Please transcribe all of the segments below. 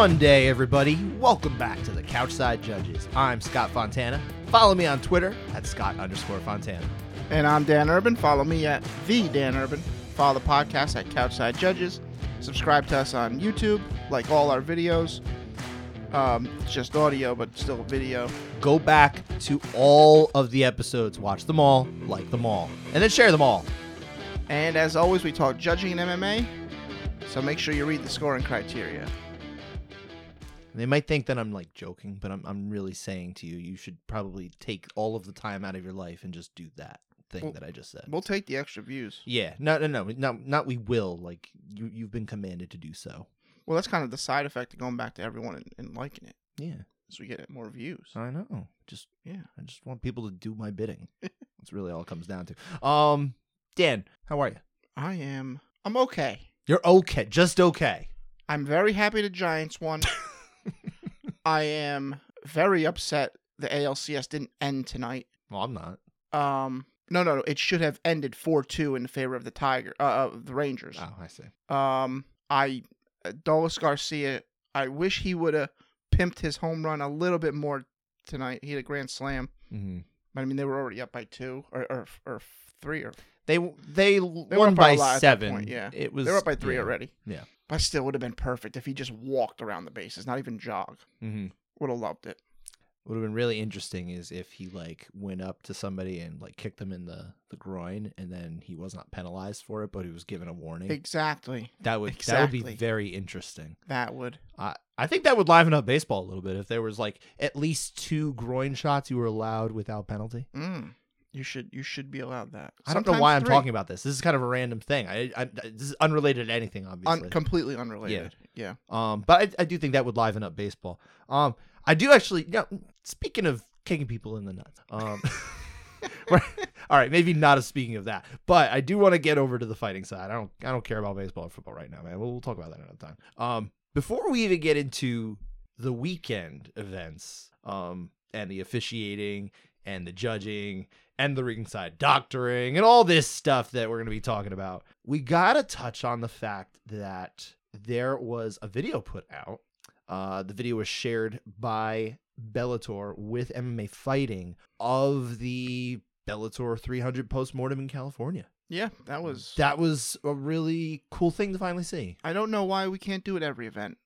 Monday, everybody. Welcome back to the Couchside Judges. I'm Scott Fontana. Follow me on Twitter at Scott underscore Fontana. And I'm Dan Urban. Follow me at the Dan Urban. Follow the podcast at Couchside Judges. Subscribe to us on YouTube, like all our videos. Um, it's just audio, but still video. Go back to all of the episodes, watch them all, like them all, and then share them all. And as always, we talk judging in MMA. So make sure you read the scoring criteria. They might think that I'm like joking, but I'm, I'm really saying to you, you should probably take all of the time out of your life and just do that thing Well, that I just said. We'll take the extra views. yeah, no, no, no, no, not we will. Like you, you've been commanded to do so. Well, that's kind of the side effect of going back to everyone and, and liking it, Yeah, as we get more views. I know. Just Yeah. I just want people to do my bidding. That's really all it comes down to. Um, Dan, how are you? I am. I'm okay. You're okay, just okay. I'm very happy the Giants won. I am very upset the ALCS didn't end tonight. Well, I'm not. Um, no, no, no. It should have ended four two in favor of the Tiger, uh, uh the Rangers. Oh, I see. Um, I uh, Adolis Garcia. I wish he would have pimped his home run a little bit more tonight. He had a grand slam, Mm-hmm. but I mean they were already up by two or or, or three or They they, were won up by by a lot at that seven. point, yeah. it was they were up by three yeah. already. Yeah. But still would have been perfect if he just walked around the bases, not even jog. Mm-hmm. Would have loved it. Would have been really interesting is if he like went up to somebody and like kicked them in the the groin, and then he was not penalized for it, but he was given a warning. Exactly. that would that would be very interesting. That would. I I think that would liven up baseball a little bit if there was like at least two groin shots you were allowed without penalty. Mm. You should you should be allowed that. I don't know Sometimes why I'm three. talking about this. This is kind of a random thing. I, I this is unrelated to anything, obviously. Un- completely unrelated. Yeah. um, but I, I do think that would liven up baseball. Um, I do actually. You know, speaking of kicking people in the nuts, um, all right, maybe not as speaking of that, but I do want to get over to the fighting side. I don't, I don't care about baseball or football right now, man. We'll, we'll talk about that another time. Um, before we even get into the weekend events, um, and the officiating and the judging and the ringside doctoring and all this stuff that we're going to be talking about, we got to touch on the fact that there was a video put out. Uh, the video was shared by Bellator with MMA Fighting of the Bellator 300 postmortem in California. Yeah, that was. That was a really cool thing to finally see. I don't know why we can't do it every event.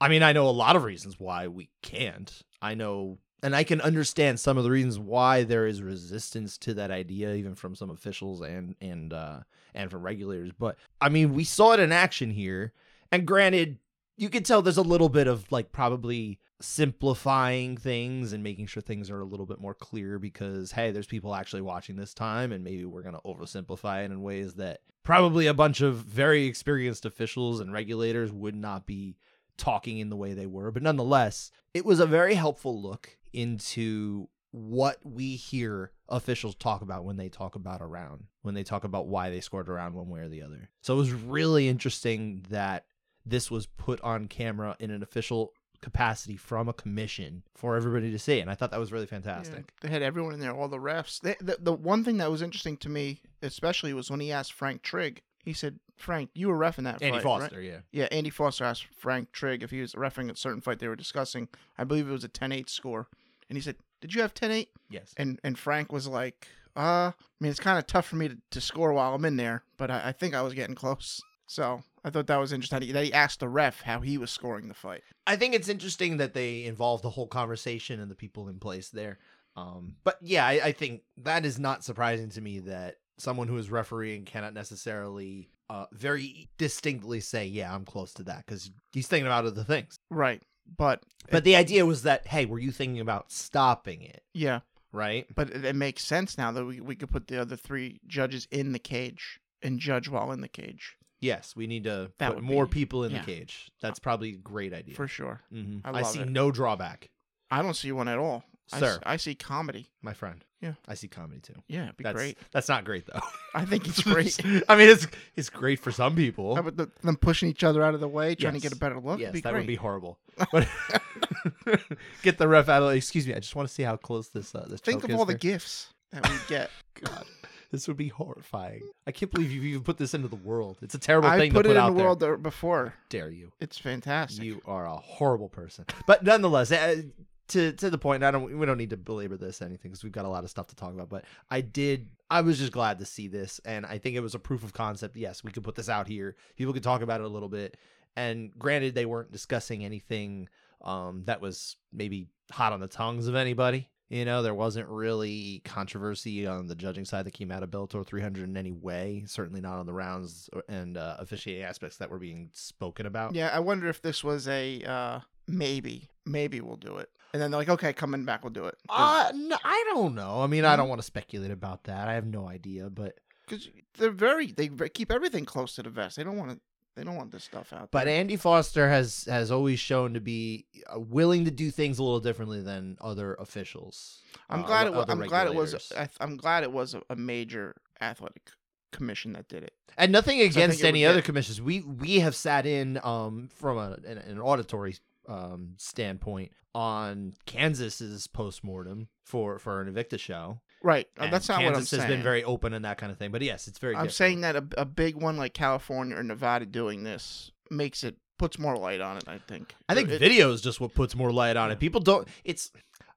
I mean, I know a lot of reasons why we can't. I know, and I can understand some of the reasons why there is resistance to that idea, even from some officials and and uh, and from regulators. But I mean, we saw it in action here, and granted, you can tell there's a little bit of like probably simplifying things and making sure things are a little bit more clear because hey there's people actually watching this time and maybe we're to oversimplify it in ways that probably a bunch of very experienced officials and regulators would not be talking in the way they were. But nonetheless, it was a very helpful look into what we hear officials talk about when they talk about a round, when they talk about why they scored a round one way or the other. So it was really interesting that this was put on camera in an official capacity from a commission for everybody to see. And I thought that was really fantastic. Yeah, they had everyone in there, all the refs. They, the, the one thing that was interesting to me, especially, was when he asked Frank Trigg. He said, "Frank, you were refing that Andy fight, Foster, right?" yeah. Yeah, Andy Foster asked Frank Trigg if he was refing a certain fight they were discussing. I believe it was a 10-8 score, and he said, "Did you have 10-8?" Yes. And and Frank was like, "Uh, I mean, it's kind of tough for me to, to score while I'm in there, but I, I think I was getting close." So I thought that was interesting that he, asked the ref how he was scoring the fight. I think it's interesting that they involve the whole conversation and the people in place there. Um, but yeah, I, I think that is not surprising to me that someone who is refereeing cannot necessarily uh, very distinctly say, "Yeah, I'm close to that," because he's thinking about other things. Right, but But the idea was that, hey, were you thinking about stopping it? yeah, Right? but it, it makes sense now that we we could put the other three judges in the cage and judge while in the cage Yes, we need to That put more be- people in yeah. the cage. That's probably a great idea. for sure. Mhm. I I, see it. no drawback, I don't see one at all, I s- Sir. I, see comedy. my friend. Yeah. I see comedy too. Yeah, it'd be That's great. that's not great though. I think it's great. I mean, it's it's great for some people. How about the, them pushing each other out of the way, trying to get a better look? yes, It'd be that great. would be horrible. But get the ref out of. the Excuse me, I just want to see how close this uh, this. Think choke of is all the there. gifts that we get. God. This would be horrifying. I can't believe you've even put this into the world. It's a terrible I thing put to put it out in the there. world there before. Dare you? It's fantastic. You are a horrible person. But nonetheless, uh, to to the point, I don't. We don't need to belabor this anything because we've got a lot of stuff to talk about. But I did. I was just glad to see this, and I think it was a proof of concept. Yes, we could put this out here. People could talk about it a little bit. And granted, they weren't discussing anything um, that was maybe hot on the tongues of anybody. You know, there wasn't really controversy on the judging side that came out of Bellator 300 in any way. Certainly not on the rounds and uh, officiating aspects that were being spoken about. Yeah, I wonder if this was a uh, maybe. Maybe we'll do it. And then they're like, okay, coming back, we'll do it. Uh, no, I don't know. I mean, I don't Mhm. want to speculate about that. I have no idea, but Because they're very, they keep everything close to the vest. They don't want to, they don't want this stuff out. but there. Andy Foster has has always shown to be uh, willing to do things a little differently than other officials. I'm uh, glad it was. I'm glad it was. I'm glad it was a, a major athletic commission that did it. and nothing against any other commissions. We we have sat in um from a an, an auditory um standpoint on Kansas's postmortem for for an Invicta show. Right. Uh, And that's not Kansas what I'm saying. Kansas has been very open in that kind of thing. But yes, it's very. I'm different. saying that a, a big one like California or Nevada doing this makes it puts more light on it. I think. I think It- video is just what puts more light on it. People don't. It's.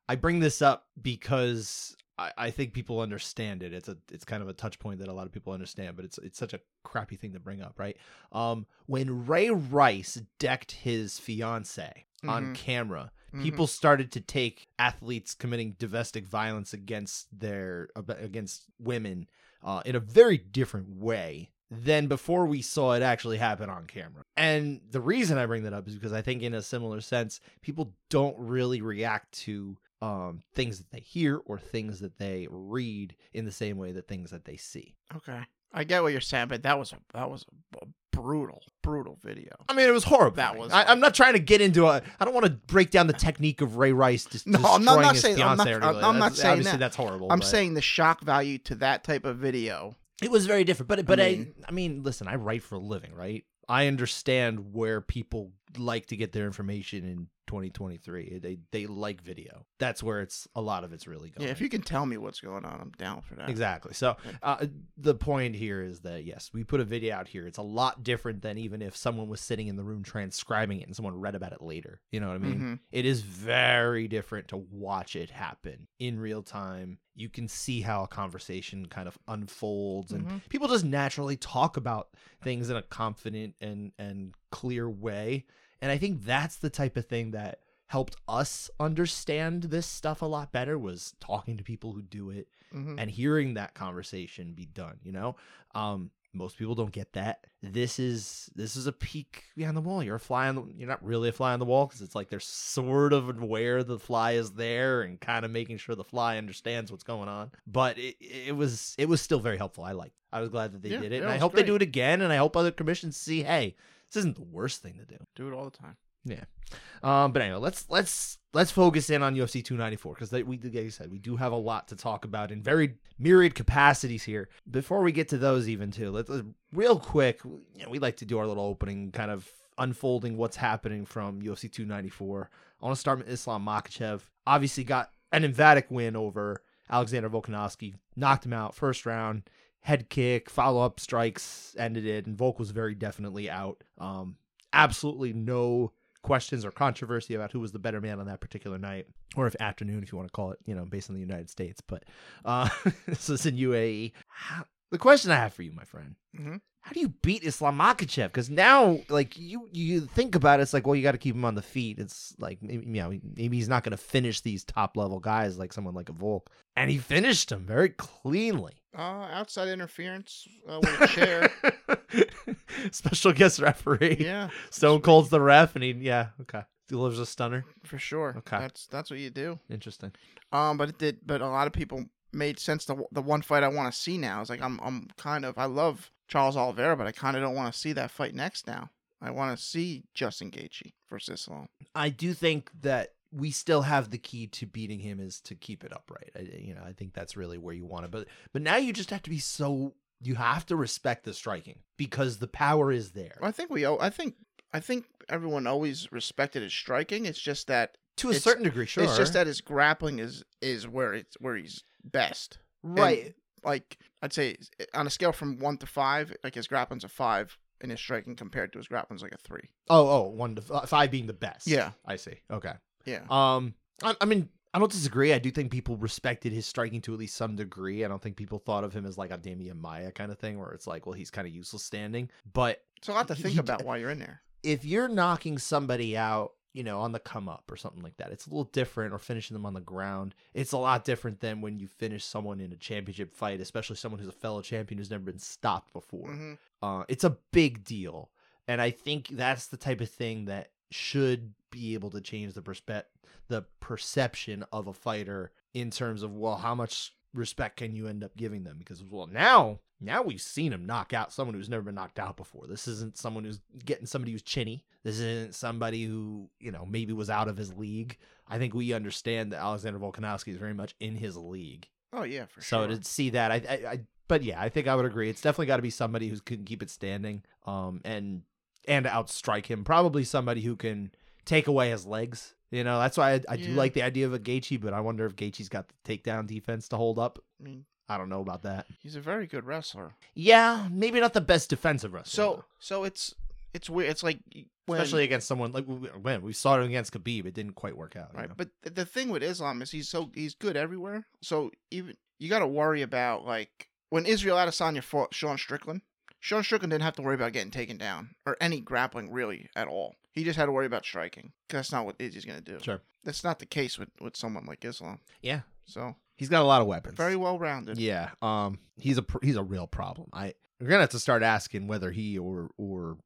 I bring this up because I, I think people understand it. It's a. It's kind of a touch point that a lot of people understand, but it's it's such a crappy thing to bring up, right? Um, when Ray Rice decked his fiance on Mhm. camera, Mhm. people started to take athletes committing domestic violence against their against women uh, in a very different way than before we saw it actually happen on camera. And the reason I bring that up is because I think in a similar sense, people don't really react to um, things that they hear or things that they read in the same way that things that they see. Okay. I get what you're saying, but that was a that was a, brutal, brutal video. I mean, it was horrible. That was I, I'm not trying to get into a. I don't want to break down the technique of Ray Rice just No, I'm not- saying- I'm not- I'm- not saying that. that's horrible. I'm but- saying the shock value to that type of video. It was very different, but but I, mean- I mean, listen, I write for a living, right? I understand where people like to get their information in 2023. They they like video. That's where it's a lot of it's really going. Yeah, if you can tell me what's going on, I'm down for that. Exactly. So uh, the point here is that yes, we put a video out here. It's a lot different than even if someone was sitting in the room transcribing it and someone read about it later. You know what I mean? Mhm. It is very different to watch it happen in real time. You can see how a conversation kind of unfolds and Mhm. people just naturally talk about things in a confident and and clear way. And I think that's the type of thing that helped us understand this stuff a lot better was talking to people who do it Mhm. and hearing that conversation be done you know? Um most people don't get that. This is this is a peek behind the wall. You're a fly on the you're not really a fly on the wall because it's like they're sort of aware the fly is there and kind of making sure the fly understands what's going on. But it, it was it was still very helpful. I liked i was glad that they Yeah, did it and i hope they do it again and i hope other commissions see hey this isn't the worst thing to do Do it all the time. Yeah. Um, but anyway, let's let's let's focus in on UFC 294 because we, like you said, we do have a lot to talk about in very myriad capacities here. Before we get to those, even too, let's, let's real quick. You know, we like to do our little opening, kind of unfolding what's happening from UFC 294. I want to start with Islam Makhachev. Obviously, got an emphatic win over Alexander Volkanovski, knocked him out first round. Head kick, follow up strikes ended it, and Volk was very definitely out. Um, absolutely no questions or controversy about who was the better man on that particular night or if afternoon if you want to call it you know based on the united states but uh this is in uae the question i have for you my friend Mhm. How do you beat islam makhachev because now like you you think about it it's like well you got to keep him on the feet it's like you know maybe he's not going to finish these top level guys like someone like a volk and he finished him very cleanly Uh, outside interference uh, with a chair. special guest referee yeah, Stone Cold's the ref, and he yeah okay delivers a stunner. for sure. Okay. That's that's what you do. Interesting. Um, but it did. But a lot of people made sense. The the one fight I want to see now is like I'm I'm kind of I love Charles Oliveira, but I kind of don't want to see that fight next now. I want to see Justin Gaethje versus Islam. I do think that we still have the key to beating him is to keep it upright. I, you know, I think that's really where you want it. But but now you just have to be so you have to respect the striking because the power is there I think we. I think I think everyone always respected his striking. It's just that to a certain degree. Sure, it's just that his grappling is is where it's where he's best. right. Like I'd say on a scale from one to five, like his grappling's a five, and his striking compared to his grappling's like a three. Oh, oh, one to f- five being the best. Yeah. I see. Okay. Yeah. Um, I, I mean, I don't disagree. I do think people respected his striking to at least some degree. I don't think people thought of him as like a Demian Maia kind of thing, where it's like, well, he's kind of useless standing. But It's a lot to think he- about while you're in there. if you're knocking somebody out, you know, on the come up or something like that, it's a little different, or finishing them on the ground. It's a lot different than when you finish someone in a championship fight, especially someone who's a fellow champion who's never been stopped before. Mhm. Uh, it's a big deal, and I think that's the type of thing that should be able to change the perspe- the perception of a fighter in terms of well, how much respect can you end up giving them? Because well, now now we've seen him knock out someone who's never been knocked out before. This isn't someone who's getting somebody who's chinny. This isn't somebody who you know maybe was out of his league. I think we understand that Alexander Volkanovski is very much in his league. Oh yeah, for So sure. to see that, I, I, I, but yeah, I think I would agree. It's definitely got to be somebody who can keep it standing, um, and and outstrike him. Probably somebody who can take away his legs. You know, that's why I, I do like the idea of a Gaethje, but I wonder if Gaethje's got the takedown defense to hold up. I mean, I don't know about that. he's a very good wrestler. Yeah, maybe not the best defensive wrestler. So so it's it's weird. It's like when, especially against someone like when we saw it against Khabib, it didn't quite work out. you right. know? But the thing with Islam is he's so he's good everywhere. So even you got to worry about like when Israel Adesanya fought Sean Strickland. Sean Strickland didn't have to worry about getting taken down or any grappling really at all. He just had to worry about striking. that's not what Izzy's gonna do. Sure. That's not the case with with someone like Islam. Yeah, So he's got a lot of weapons. very well rounded. Yeah, um, he's a pr- he's a real problem. I we're gonna have to start asking whether he or or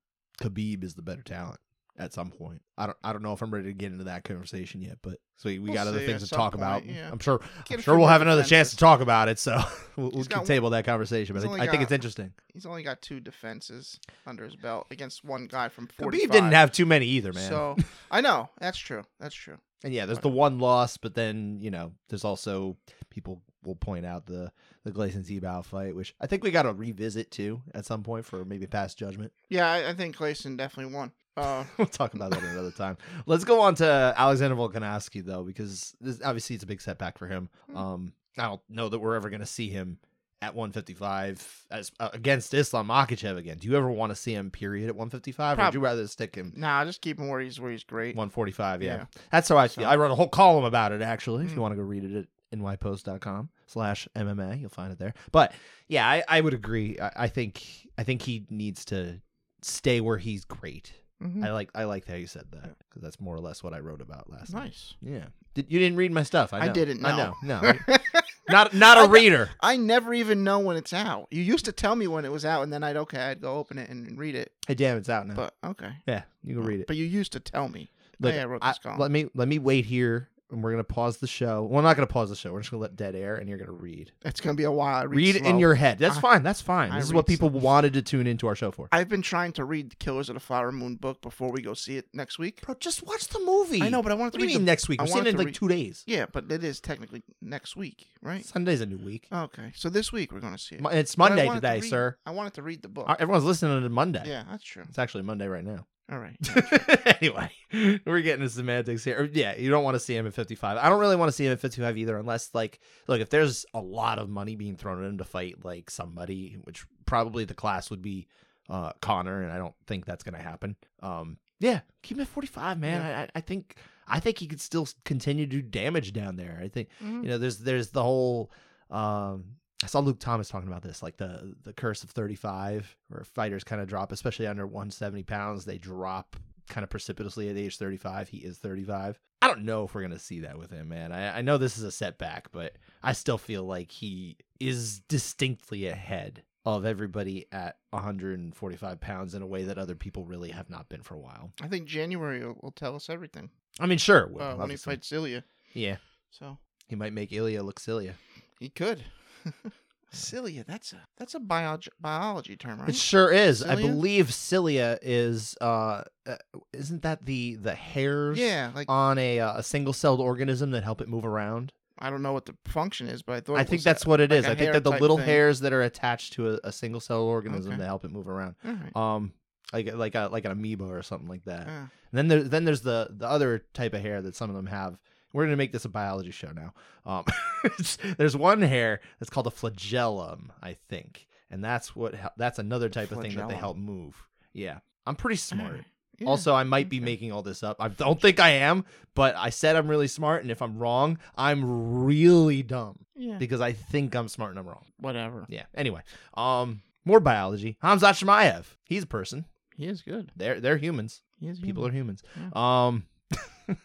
Khabib is the better talent at some point. I don't I don't know if I'm ready to get into that conversation yet, but so we, we We'll got other things to talk point, about. yeah. I'm sure I'm sure we'll have another chance to talk about it. So we'll, we'll got- table that conversation. But I, I think it's interesting. He's only got two defenses under his belt against one guy from Khabib 45. didn't have too many either, man. So I know that's true. That's true. And yeah, there's the one loss, but then you know, there's also people will point out the the Gleison Tibau fight, which I think we got to revisit too at some point for maybe past judgment. Yeah, I, I think Gleison definitely won. Uh, we'll talk about that another time. Let's go on to Alexander Volkanovski though, because this, obviously it's a big setback for him. Hmm. Um, I don't know that we're ever going to see him at 155 as uh, against Islam Makhachev again. Do you ever want to see him period at 155, or would you rather stick him nah, just keep him where he's where he's great. 145? Yeah, Yeah. that's how I feel. So- I wrote a whole column about it actually. If you Mm. want to go read it at nypost.com slash MMA, you'll find it there. But yeah, I, I would agree. I, I think I think he needs to stay where he's great. Mhm. I like I like how you said that because that's more or less what I wrote about last night. Nice. Yeah, Did, you didn't read my stuff. I, I know. didn't, I know. No, not not a reader. I never even know when it's out. You used to tell me when it was out, and then I'd okay, I'd go open it and read it. Hey, damn, it's out now. But okay, yeah, you can read it. But you used to tell me. Look, hey, I wrote I- this column. let me let me wait here, and we're gonna pause the show. Well, we're not gonna pause the show. We're just gonna let dead air, and you're gonna read. it's gonna be a while. I read, Read, it in your head. That's I- fine. That's fine. I This is what people slow. wanted to tune into our show for. I've been trying to read the Killers of the Flower Moon book before we go see it next week. Bro, just watch the movie. I know, but I wanted What to do you read mean the next week? We're seeing it in like read- two days. Yeah, but it is technically next week, right? Sunday's a new week. Okay, so this week we're gonna see it. It's Monday wanted to today, read- sir. I wanted to read the book. Everyone's listening to Monday. Yeah, that's true. It's actually Monday right now. All right. anyway, we're getting into semantics here. Yeah, you don't want to see him at 55. I don't really want to see him at 55 either, unless, like, look, if there's a lot of money being thrown at him to fight, like, somebody, which probably the class would be uh, Conor, and I don't think that's going to happen. Um, yeah, keep him at 45, man. I, I, I think. I think he could still continue to do damage down there. I think Mhm. you know there's there's the whole um I saw Luke Thomas talking about this, like the the curse of 35, where fighters kind of drop, especially under 170 pounds, they drop kind of precipitously at age 35. He is 35. I don't know if we're gonna see that with him, man. I, I know this is a setback, but I still feel like he is distinctly ahead of everybody at 145 pounds in a way that other people really have not been for a while. I think January will, will tell us everything I mean, sure, it will, uh, when he fights Ilia. yeah, So he might make Ilia look silly. he could. Cilia, that's a that's a biology biology term, right? It sure is. I believe cilia is uh, uh isn't that the the hairs yeah, like on a uh, a single celled organism that help it move around? I don't know what the function is, but I thought I think that's a- what it like is. I think that the little thing. hairs that are attached to a, a single celled organism Okay. that help it move around. Right. Um like like a like an amoeba or something like that. Ah, And then there then there's the the other type of hair that some of them have we're gonna make this a biology show now. Um, there's one hair that's called a flagellum, I think, and that's what that's another type of thing that they help move. Yeah, I'm pretty smart. Yeah. Also, I might be okay. making all this up. I don't think I am, but I said I'm really smart, and if I'm wrong, I'm really dumb yeah, because I think I'm smart and I'm wrong. whatever. Yeah. Anyway, um, more biology. Khamzat Chimaev. He's a person. He is good. They're they're humans. He is People are humans. Yeah. Um,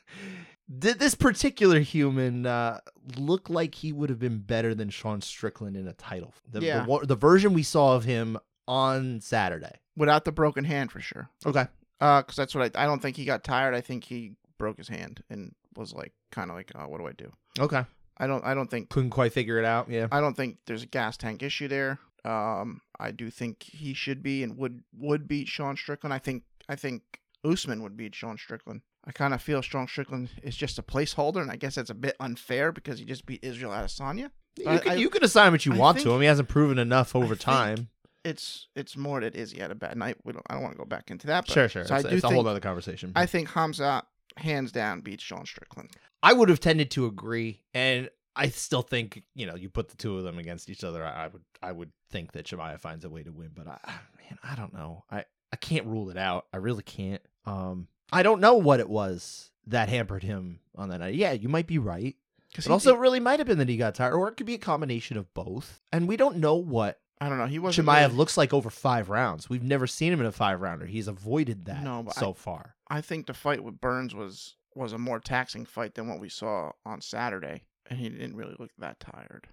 did this particular human uh, look like he would have been better than Sean Strickland in a title? The, Yeah. the, the version we saw of him on Saturday. without the broken hand for sure. Okay. Uh, because that's what I. I don't think he got tired. I think he broke his hand and was like, kind of like, oh, what do I do? Okay. I don't. I don't think. Couldn't quite figure it out. Yeah. I don't think there's a gas tank issue there. Um, I do think he should be and would would beat Sean Strickland. I think. I think Usman would beat Sean Strickland. I kind of feel Strong Strickland is just a placeholder, and I guess that's a bit unfair because he just beat Israel Adesanya. You, I- can, I- you can assign what you I want to him. He hasn't proven enough over time. It's it's more that Izzy had a bad night. We don't. I don't want to go back into that. But, Sure, sure. So it's I do it's a think whole other conversation. I think Hamza hands down beats Sean Strickland. I would have tended to agree, and I still think you know you put the two of them against each other. I, I would I would think that Chimaev finds a way to win, but I man I don't know. I I can't rule it out. I really can't. Um, I don't know what it was that hampered him on that night. Yeah, you might be right. Because But also, it really might have been that he got tired, or it could be a combination of both. And we don't know what I don't know. He wasn't. Chimaev really- looks like over five rounds. We've never seen him in a five rounder. He's avoided that No, so far. I think the fight with Burns was was a more taxing fight than what we saw on Saturday, and he didn't really look that tired.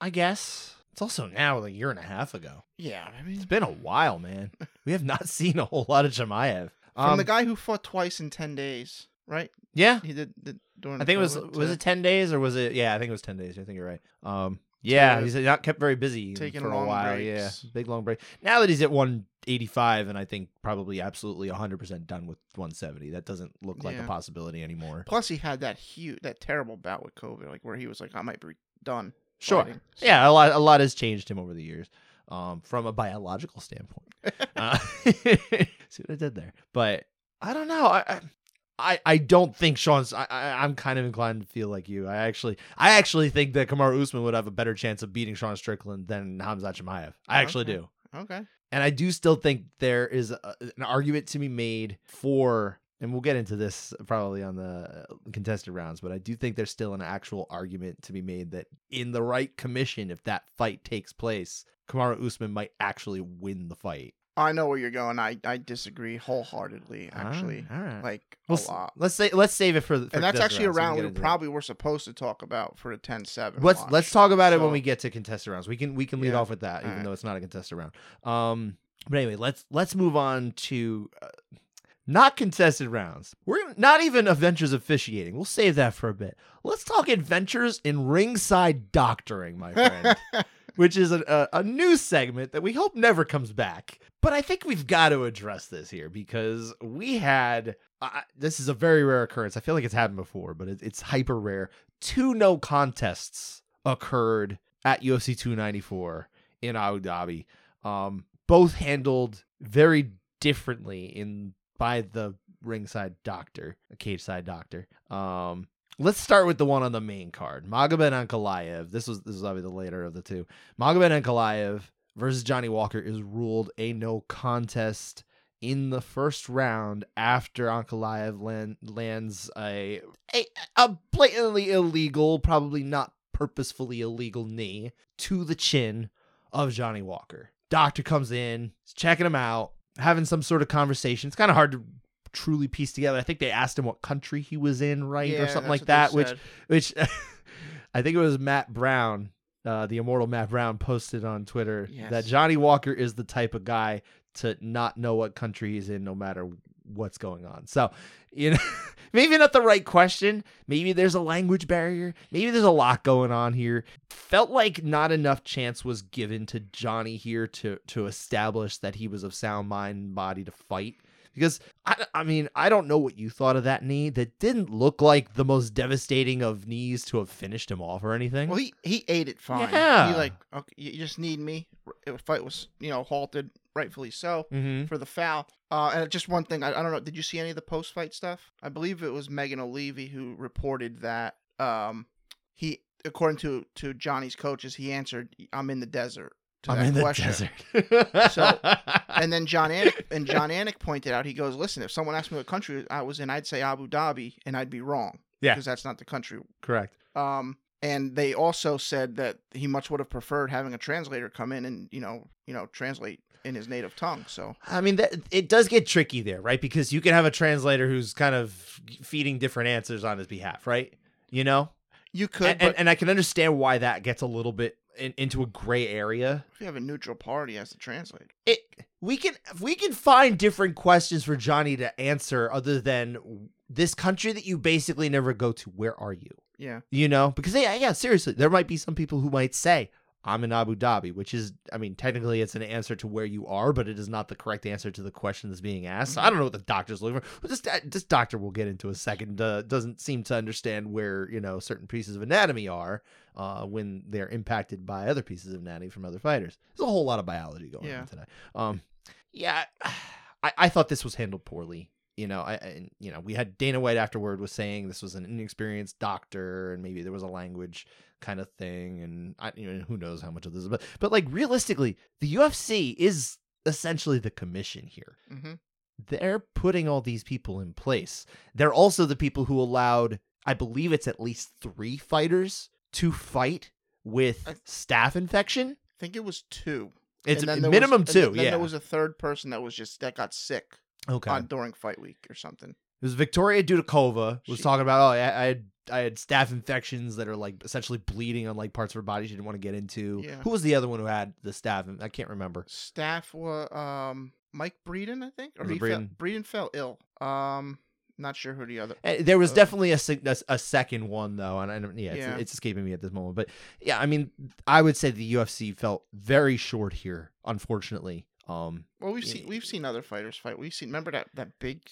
I guess it's also now a year and a half ago. Yeah, I mean, It's been a while, man. We have not seen a whole lot of Chimaev. From Um, the guy who fought twice in ten days, right? yeah, He did. did I think it was was it ten days or was it? Yeah, I think it was ten days. I think you're right. Um, yeah, he's not kept very busy Taking for a while. breaks. Yeah, big long break. Now that he's at 185, and I think probably absolutely 100 percent done with 170. That doesn't look like a possibility anymore. Plus, he had that huge, that terrible bout with COVID, like where he was like, "I might be done." Sure. fighting." Yeah, a lot a lot has changed him over the years, um, from a biological standpoint. uh, see what I did there, but I don't know. I. I I, don't think Sean's. I, I I'm kind of inclined to feel like you. I actually I actually think that Kamaru Usman would have a better chance of beating Sean Strickland than Hamza Chimaev. I actually Okay. do, Okay. and I do still think there is a, an argument to be made for, and we'll get into this probably on the uh, contested rounds, but I do think there's still an actual argument to be made that in the right commission, if that fight takes place, Kamaru Usman might actually win the fight. I know where you're going. I I disagree wholeheartedly. Actually, all right. like We'll a lot. Let's say let's save it for, for and that's actually a rounds, so round we it. probably were supposed to talk about for the 10-7 Let's watch. let's talk about it when we get to contested rounds. We can we can lead Yeah. off with that, even Alright. though it's not a contested round. Um, but anyway, let's let's move on to uh, not contested rounds. We're not even adventures officiating. We'll save that for a bit. Let's talk adventures in ringside doctoring, my friend, which is a, a, a new segment that we hope never comes back. But I think we've got to address this here because we had uh, this is a very rare occurrence. I feel like it's happened before, but it, it's hyper rare. Two no contests occurred at UFC 294 in Abu Dhabi. Um, both handled very differently in by the ringside doctor, a cage side doctor. Um, let's start with the one on the main card. Magomed Ankalaev. This was this is obviously the later of the two. Magomed Ankalaev versus Johnny Walker is ruled a no contest in the first round after Ankalaev land, lands a, a a blatantly illegal, probably not purposefully illegal knee to the chin of Johnny Walker. Doctor comes in, is checking him out, having some sort of conversation. It's kind of hard to truly pieced together. I think they asked him what country he was in, right, Yeah, or something like that, which which I think it was Matt Brown, uh, the immortal Matt Brown, posted on Twitter Yes. that Johnny Walker is the type of guy to not know what country he's in, no matter what's going on. So, you know, maybe not the right question. Maybe there's a language barrier. Maybe there's a lot going on here. Felt like not enough chance was given to Johnny here to to establish that he was of sound mind and body to fight. Because I, I mean, I don't know what you thought of that knee. That didn't look like the most devastating of knees to have finished him off or anything. Well, he he ate it fine. Yeah. He like okay, you just need me. The fight was you know halted. rightfully so, Mm-hmm. for the foul. Uh, and just one thing, I, I don't know. Did you see any of the post fight stuff? I believe it was Megan Olivi who reported that um, he, according to to Johnny's coaches, he answered, "I'm in the desert." To I'm that in the question. desert. So- And then Jon Anik and Jon Anik pointed out, he goes, "Listen, if someone asked me what country I was in, I'd say Abu Dhabi, and I'd be wrong. Yeah. because that's not the country correct. Um, and they also said that he much would have preferred having a translator come in and you know, you know, translate in his native tongue. So I mean, that it does get tricky there, right? Because you can have a translator who's kind of feeding different answers on his behalf, right? You know, you could, and, but and, and I can understand why that gets a little bit in, into a gray area. if you have a neutral party as the translator, It we can we can find different questions for Johnny to answer other than this country that you basically never go to. Where are you? yeah, You know, because yeah, yeah, seriously, there might be some people who might say. I'm in Abu Dhabi, which is, I mean, technically it's an answer to where you are, but it is not the correct answer to the question that's being asked. So I don't know what the doctor's looking for. But this this doctor we'll get into a second uh, doesn't seem to understand where you know certain pieces of anatomy are uh, when they're impacted by other pieces of anatomy from other fighters. There's a whole lot of biology going Yeah. on today. Um, yeah, I, I thought this was handled poorly. You know, I, I you know we had Dana White afterward was saying this was an inexperienced doctor and maybe there was a language kind of thing and I you know who knows how much of this is but but like realistically the UFC is essentially the commission here. hmm They're putting all these people in place. They're also the people who allowed I believe it's at least 3 fighters to fight with I- staph infection. I think it was two. It's there minimum was, 2, and then yeah. there was a third person that was just that got sick okay. on during fight week or something. It was Victoria Dudakova was She- talking about oh I, I had I had staph infections that are like essentially bleeding on like parts of her body she didn't want to get into. Yeah. Who was the other one who had the staph? I can't remember. Staph was um Mike Breeden, I think, or Was he fell, Breeden? Breeden fell ill. Um, not sure who the other. Eh, There was Uh, definitely a, a a second one though, and I don't, yeah, it's, it's escaping me at this moment. But yeah, I mean, I would say the UFC felt very short here, unfortunately. Um, Well, we've Yeah. seen we've seen other fighters fight. We've seen remember that that big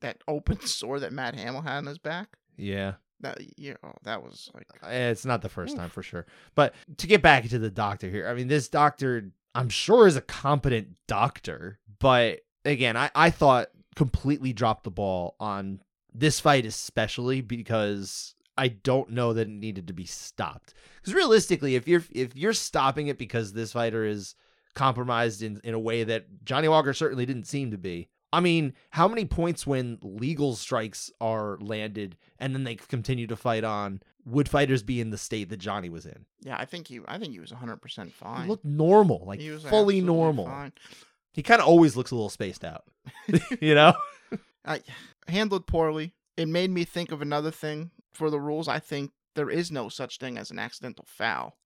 that open sore that Matt Hamill had on his back. yeah, That yeah, oh, that was like Eh, It's not the first Oof. time for sure. But to get back to the doctor here, I mean, this doctor, I'm sure, is a competent doctor. But again, I, I thought completely dropped the ball on this fight, especially because I don't know that it needed to be stopped. Because realistically, if you're if you're stopping it because this fighter is compromised in, in a way that Johnny Walker certainly didn't seem to be. I mean, how many points when legal strikes are landed and then they continue to fight on would fighters be in the state that Johnny was in? yeah. I think he I think he was 100 percent fine. He looked normal, like He was fully normal. fine. He kind of always looks a little spaced out, you know? I handled poorly. It made me think of another thing for the rules. I think there is no such thing as an accidental foul.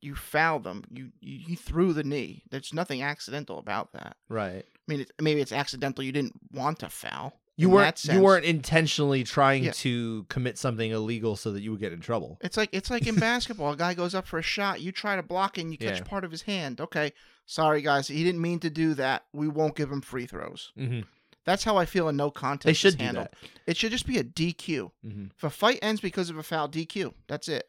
You foul them, you you, you threw the knee. There's nothing accidental about that. Right. I mean, it, maybe it's accidental. You didn't want to foul. You weren't that sense. you weren't intentionally trying Yeah. to commit something illegal so that you would get in trouble. It's like it's like in basketball. A guy goes up for a shot. You try to block and you catch Yeah. part of his hand. Okay, sorry guys, he didn't mean to do that. We won't give him free throws. Mm-hmm. That's how I feel in no contest. They should that. It should just be a DQ. Mm-hmm. If a fight ends because of a foul, DQ. That's it.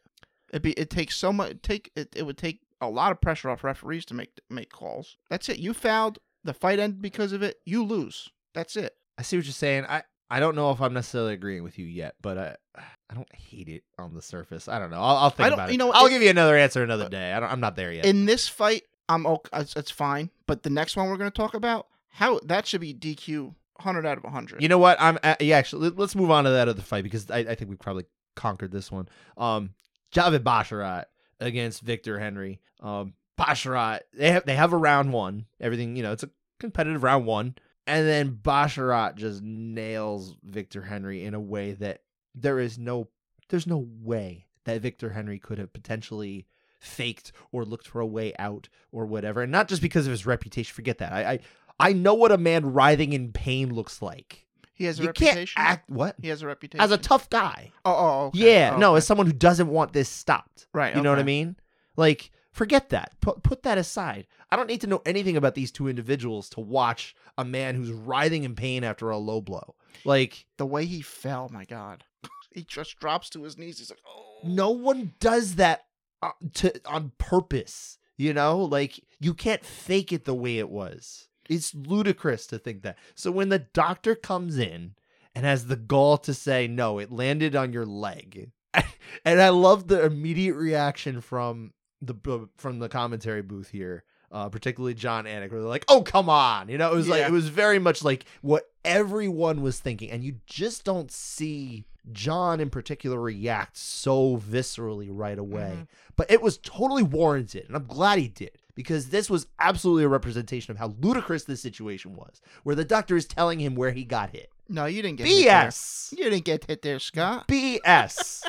It be it takes so much. Take it. It would take a lot of pressure off referees to make make calls. That's it. You fouled. The fight ended because of it. You lose. That's it. I see what you're saying. I I don't know if I'm necessarily agreeing with you yet, but I I don't hate it on the surface. I don't know. I'll, I'll think I don't- about it. you know, I'll it- give you another answer another day. I don't, I'm not there yet. In this fight, I'm okay. It's, fine. But the next one we're going to talk about, how that should be DQ, hundred out of hundred. You know what? I'm uh, yeah. Actually, let- let's move on to that other fight because I, I think we probably conquered this one. Um, Javid Basharat against Victor Henry. Um, Basharat they have they have a round one. Everything you know, it's a competitive round one, and then Basharat just nails Victor Henry in a way that there is no there's no way that Victor Henry could have potentially faked or looked for a way out or whatever, and not just because of his reputation. Forget that. I I, I know what a man writhing in pain looks like. He has a You can't act what He has a reputation as a tough guy. Oh, oh, okay. Yeah, Oh, no, okay. as someone who doesn't want this stopped. right. You know what I okay. mean? Like, forget that. Put put that aside. I don't need to know anything about these two individuals to watch a man who's writhing in pain after a low blow. Like, The way he fell, my God. he just drops to his knees. He's like, oh. no one does that uh, to on purpose. You know, like you can't fake it the way it was. It's ludicrous to think that. So when the doctor comes in and has the gall to say, no, it landed on your leg. and I love the immediate reaction from the from the commentary booth here, uh, particularly Jon Anik, where they're like, "Oh, come on!" You know, it was like it was very much like what everyone was thinking, and you just don't see Jon in particular react so viscerally right away. Mhm. But it was totally warranted, and I'm glad he did because this was absolutely a representation of how ludicrous this situation was, where the doctor is telling him where he got hit. No, you didn't get hit. BS. You didn't get hit there, Scott. BS.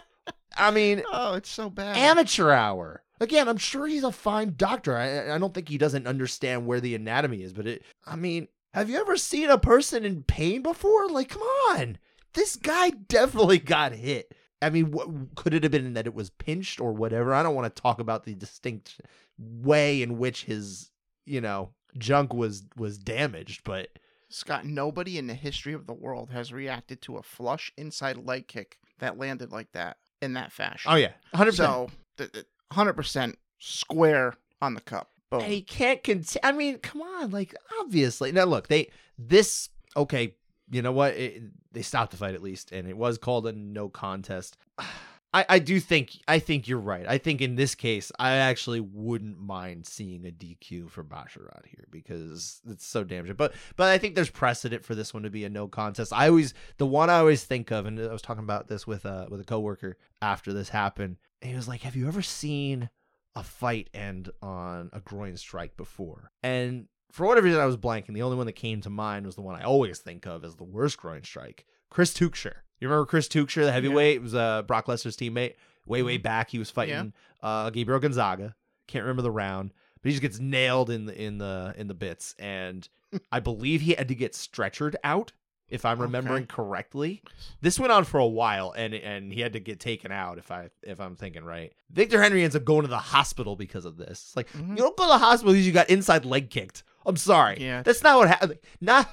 I mean, Oh, it's so bad. amateur hour. Again, I'm sure he's a fine doctor. I, I don't think he doesn't understand where the anatomy is, but it, I mean, have you ever seen a person in pain before? Like, come on. This guy definitely got hit. I mean, what, could it have been that it was pinched or whatever? I don't want to talk about the distinct way in which his, you know, junk was was damaged, but Scott, nobody in the history of the world has reacted to a flush inside leg kick that landed like that in that fashion. oh yeah, 100%. So, th- th- 100% square on the cup. Boom. And he can't cont- I mean, come on, like obviously. Now look, they this okay. You know what? It, they stopped the fight at least, and it was called a no contest. I, I do think I think you're right. I think in this case, I actually wouldn't mind seeing a DQ for Basharat here because it's so damaging. But but I think there's precedent for this one to be a no contest. I always the one I always think of, and I was talking about this with uh with a coworker after this happened. He was like, "Have you ever seen a fight end on a groin strike before?" And for whatever reason, I was blanking. The only one that came to mind was the one I always think of as the worst groin strike. Chris Tuchscherer. You remember Chris Tuchscherer, the heavyweight? It was uh, Brock Lesnar's teammate. Way, way back, he was fighting uh, Gabriel Gonzaga. Can't remember the round, but he just gets nailed in the in the in the bits, and I believe he had to get stretchered out, if I'm remembering Okay. correctly. This went on for a while, and and he had to get taken out, if I if I'm thinking right. Victor Henry ends up going to the hospital because of this. It's like Mhm. you don't go to the hospital because you got inside leg kicked. I'm sorry. Yeah. That's not what happened. Not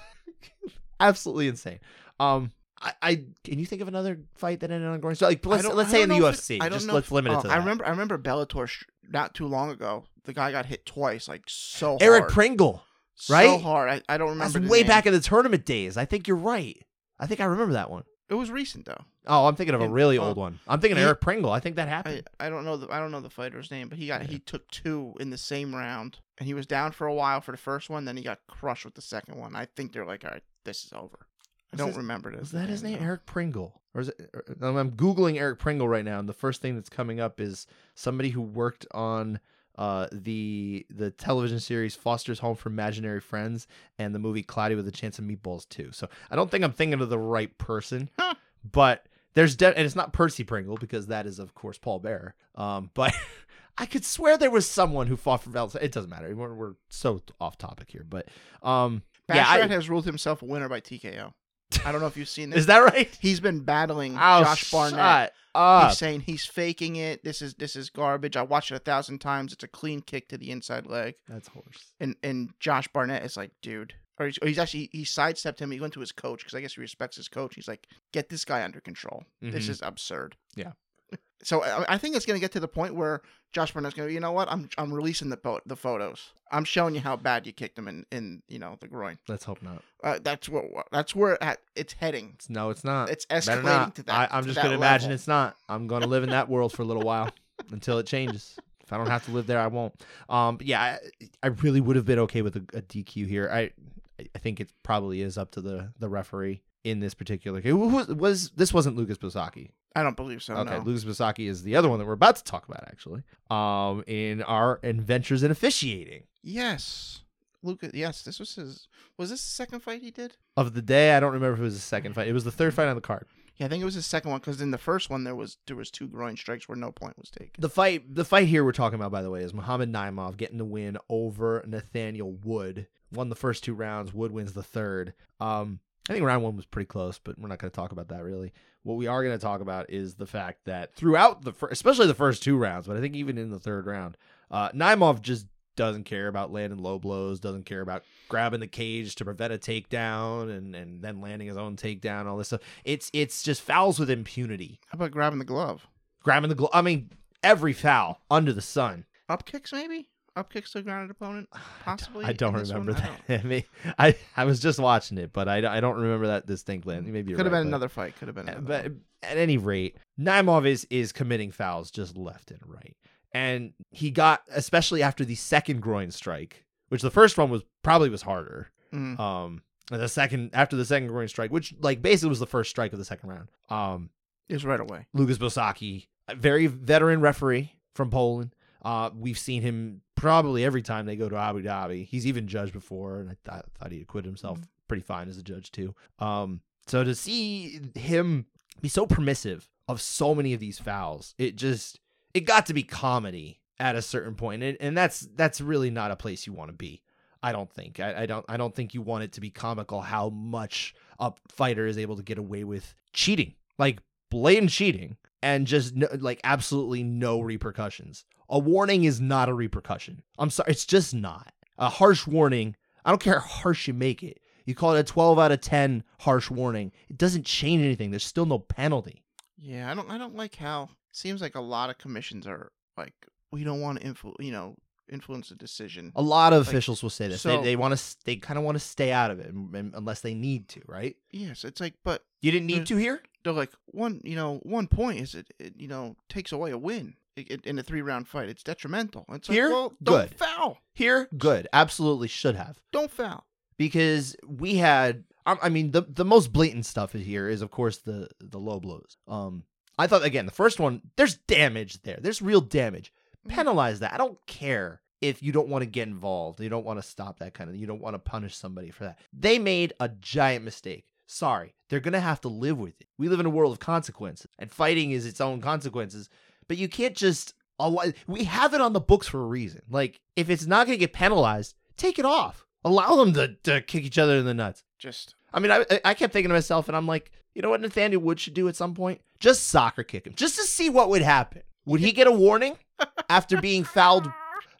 absolutely insane. Um, I, I can you think of another fight that ended on groin strike? Like let's let's say in the UFC. it- I don't Just know let's if- limit it oh, to I remember. I remember Bellator sh- not too long ago. The guy got hit twice, like so Eric hard. Pringle. so hard. I, I don't That's remember. the way name. back in the tournament days. I think you're right. I think I remember that one. It was recent though. Oh, I'm thinking of a really oh, old one. I'm thinking of he- Eric Pringle. I think that I, happened. I don't know the I don't know the fighter's name, but he got Yeah. he took two in the same round, and he was down for a while for the first one. Then he got crushed with the second one. I think they're like, all right, this is over. I don't his- remember this. Was that his name. Eric Pringle, or is it? or- um, I'm googling Eric Pringle right now, and the first thing that's coming up is somebody who worked on uh, the the television series Foster's Home for Imaginary Friends and the movie Cloudy with a Chance of Meatballs too. So I don't think I'm thinking of the right person, Huh. but there's de- and it's not Percy Pringle because that is of course Paul Bearer. Um, but I could swear there was someone who fought for Valentine. It doesn't matter. We're, we're so off topic here, but um, yeah, Basharat I- has ruled himself a winner by TKO. I don't know if you've seen this. is that right? He's been battling Oh, Josh Barnett. up. He's saying he's faking it. This is this is garbage. I watched it a thousand times. It's a clean kick to the inside leg. That's horse. And and Josh Barnett is like, dude, or he's, or he's actually he sidestepped him. He went to his coach because I guess he respects his coach. He's like, get this guy under control. This Mhm. is absurd. Yeah. So I, I think it's going to get to the point where Josh Barnett's going to, you know what? I'm I'm releasing the po- the photos. I'm showing you how bad you kicked him in in you know the groin. Let's hope not. Uh, that's what that's where at, it's heading. No, it's not. It's escalating to that. I, I'm to just gonna imagine it's not. I'm gonna live in that world for a little while until it changes. If I don't have to live there, I won't. Um, but yeah, I, I really would have been okay with a, a DQ here. I I think it probably is up to the the referee in this particular case. Who was, was this wasn't Lucas Bosacki? I don't believe so. okay, no. Lucas Bosacki is the other one that we're about to talk about actually. Um, in our adventures in officiating Yes, Lucas. Yes, this was his. Was this the second fight he did? of the day. I don't remember if it was the second fight. It was the third fight on the card. Yeah, I think it was the second one because in the first one there was there was two groin strikes where no point was taken. The fight, the fight here we're talking about, by the way, is Muhammad Naimov getting the win over Nathaniel Wood. Won the first two rounds. Wood wins the third. Um, I think round one was pretty close, but we're not going to talk about that really. What we are going to talk about is the fact that throughout the, fir- especially the first two rounds, but I think even in the third round, uh, Naimov just doesn't care about landing low blows, doesn't care about grabbing the cage to prevent a takedown, and and then landing his own takedown, all this stuff. It's it's just fouls with impunity, How about grabbing the glove? grabbing the glove. I mean, every foul under the sun. Up kicks maybe. Up kicks to the grounded opponent? Possibly. I don't this one? remember that. I mean, I I was just watching it, but I, don't- I don't remember that distinctly. Maybe Could have right, been another fight. Could have been. Another But at any rate, Naimov is is committing fouls just left and right, and he got especially after the second groin strike, which the first one was probably was harder. Mhm. Um, the second after the second groin strike, which like basically was the first strike of the second round. Um, is right away. Lucas Bosacki, a very veteran referee from Poland. Uh, we've seen him probably every time they go to Abu Dhabi. He's even judged before, and I th- thought he acquitted himself pretty fine as a judge too. Um, so to see him be so permissive of so many of these fouls, it just it got to be comedy at a certain point, and, and that's that's really not a place you want to be. I don't think. I, I don't. I don't think you want it to be comical how much a fighter is able to get away with cheating, like blatant cheating, and just no, like absolutely no repercussions. A warning is not a repercussion. I'm sorry, it's just not a harsh warning. I don't care how harsh you make it. You call it a 12 out of 10 harsh warning. It doesn't change anything. There's still no penalty. Yeah, I don't. I don't like how. Seems like a lot of commissions are like we don't want to influ. You know, influence the decision. A lot of Like, officials will say this. so- they they want to. They kind of want to stay out of it unless they need to, right? Yes, it's like, but You didn't need to here. they're like one. You know, one point is it. it you know, takes away a win in a three round fight. It's detrimental. It's Here? like, well, don't Good. foul. Here, good. Absolutely should have. Don't foul. because we had I I mean the the most blatant stuff here is of course the the low blows. Um I thought again the first one there's damage there. There's real damage. Mhm. Penalize that. I don't care if you don't want to get involved. You don't want to stop that kind of you don't want to punish somebody for that. They made a giant mistake. Sorry. They're going to have to live with it. We live in a world of consequences and fighting is its own consequences. But you can't just we have it on the books for a reason. Like if it's not going to get penalized, take it off. Allow them to, to kick each other in the nuts. Just I mean, I I kept thinking to myself, and I'm like, you know what Nathaniel Wood should do at some point? Just soccer kick him, just to see what would happen. Would he get a warning after being fouled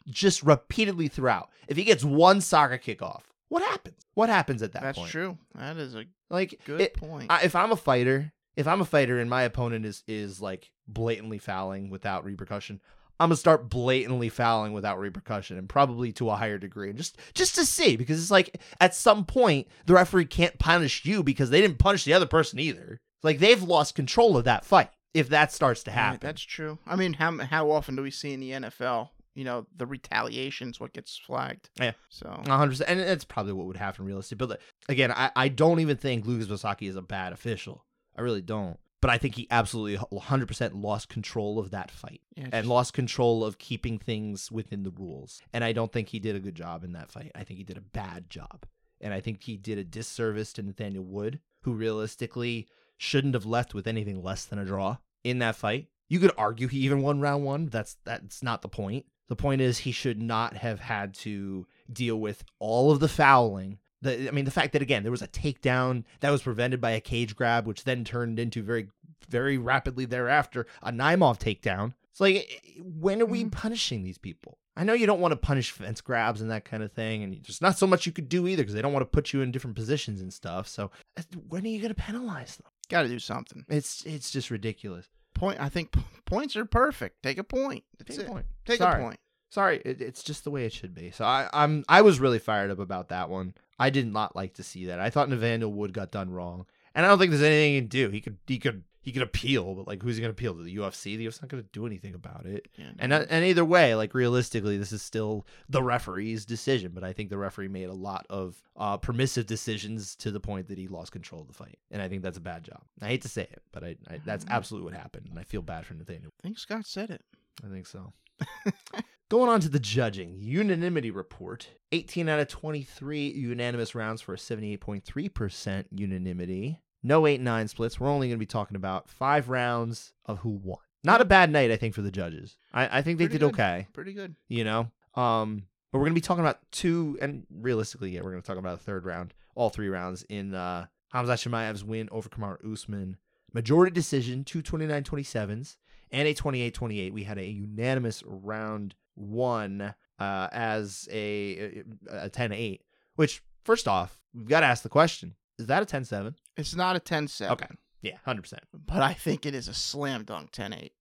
just repeatedly throughout? If he gets one soccer kick off, what happens? What happens at that that's point? true. That is a Like, good it- point. I, if I'm a fighter, if I'm a fighter and my opponent is is like blatantly fouling without repercussion, I'm gonna start blatantly fouling without repercussion and probably to a higher degree, and just just to see because it's like at some point the referee can't punish you because they didn't punish the other person either. Like they've lost control of that fight if that starts to happen. that's true. I mean, how how often do we see in the NFL? You know, the retaliation's what gets flagged. Yeah. So 100%. And that's probably what would happen realistically. But again, I, I don't even think Lucas Bosacki is a bad official. I really don't. But I think he absolutely 100% lost control of that fight yeah, and just- lost control of keeping things within the rules. And I don't think he did a good job in that fight. I think he did a bad job. And I think he did a disservice to Nathaniel Wood, who realistically shouldn't have left with anything less than a draw in that fight. You could argue he even won round one. That's that's not the point. The point is he should not have had to deal with all of the fouling. The, I mean, the fact that again there was a takedown that was prevented by a cage grab, which then turned into very, very rapidly thereafter a Naimov takedown. It's like, when are we Mhm. punishing these people? I know you don't want to punish fence grabs and that kind of thing, and there's not so much you could do either because they don't want to put you in different positions and stuff. So eh, when are you going to penalize them? Got to do something. It's it's just ridiculous. Point. I think p- points are perfect. Take a point. That's Take a point. Take Sorry. a point. Sorry, it, it's just the way it should be. So I, I'm I was really fired up about that one. I did not like to see that. I thought Nathaniel Wood got done wrong, and I don't think there's anything he can do. He could he could he could appeal, but like who's he gonna appeal to? The UFC? The UFC's not gonna do anything about it. Yeah, And no. uh, and either way, like realistically, this is still the referee's decision. But I think the referee made a lot of uh, permissive decisions to the point that he lost control of the fight, and I think that's a bad job. I hate to say it, but I, I that's Mhm. absolutely what happened, and I feel bad for Nathaniel. I think Scott said it. I think so. Going on to the judging unanimity report 18 out of 23 unanimous rounds for a 78.3% unanimity. No 8 9 splits. We're only going to be talking about five rounds of who won. Not a bad night, I think, for the judges. I, I think they Pretty did good. okay, Pretty good. you know? Um, but we're going to be talking about two, and realistically, yeah, we're going to talk about a third round, all three rounds in uh, Khamzat Chimaev's win over Kamaru Usman. Majority decision, two 29 27s and a 28-28. We had a unanimous round one uh, as a, a 10-8, which, first off, we've got to ask the question, is that a 10-7? It's not a 10-7. Okay. Yeah, 100%. But I think it is a slam dunk 10-8.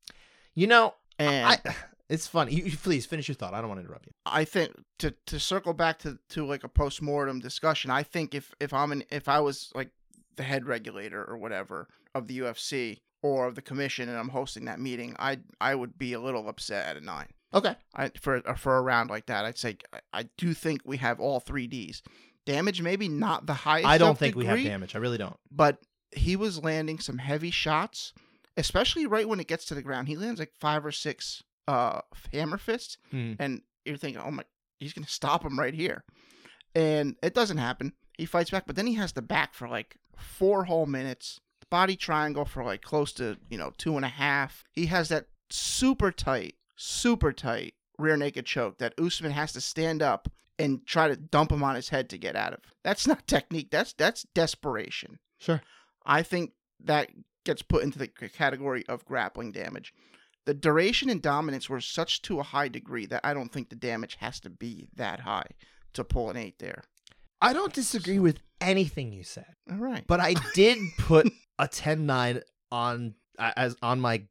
You know, And I, It's funny. You, you- please finish your thought. I don't want to interrupt you. I think to to circle back to to like a post mortem discussion. I think if if I'm an if I was like the head regulator or whatever of the UFC or of the commission and I'm hosting that meeting, I I would be a little upset at a nine. Okay. I for for a round like that, I'd say I, I do think we have all three Ds. Damage maybe not the highest. I don't think we have damage. I really don't. but he was landing some heavy shots, especially right when it gets to the ground. He lands like five or six uh hammer fists, Hmm. and you're thinking, oh my, he's gonna stop him right here, and it doesn't happen. He fights back, but then he has the back for like four whole minutes. Body triangle for like close to you know two and a half. He has that super tight, super tight rear naked choke that Usman has to stand up and try to dump him on his head to get out of. That's not technique. That's that's desperation. Sure. I think that gets put into the category of grappling damage. The duration and dominance were such to a high degree that I don't think the damage has to be that high to pull an eight there. I don't disagree with anything you said, All right. but I did put a 10-9 on as on my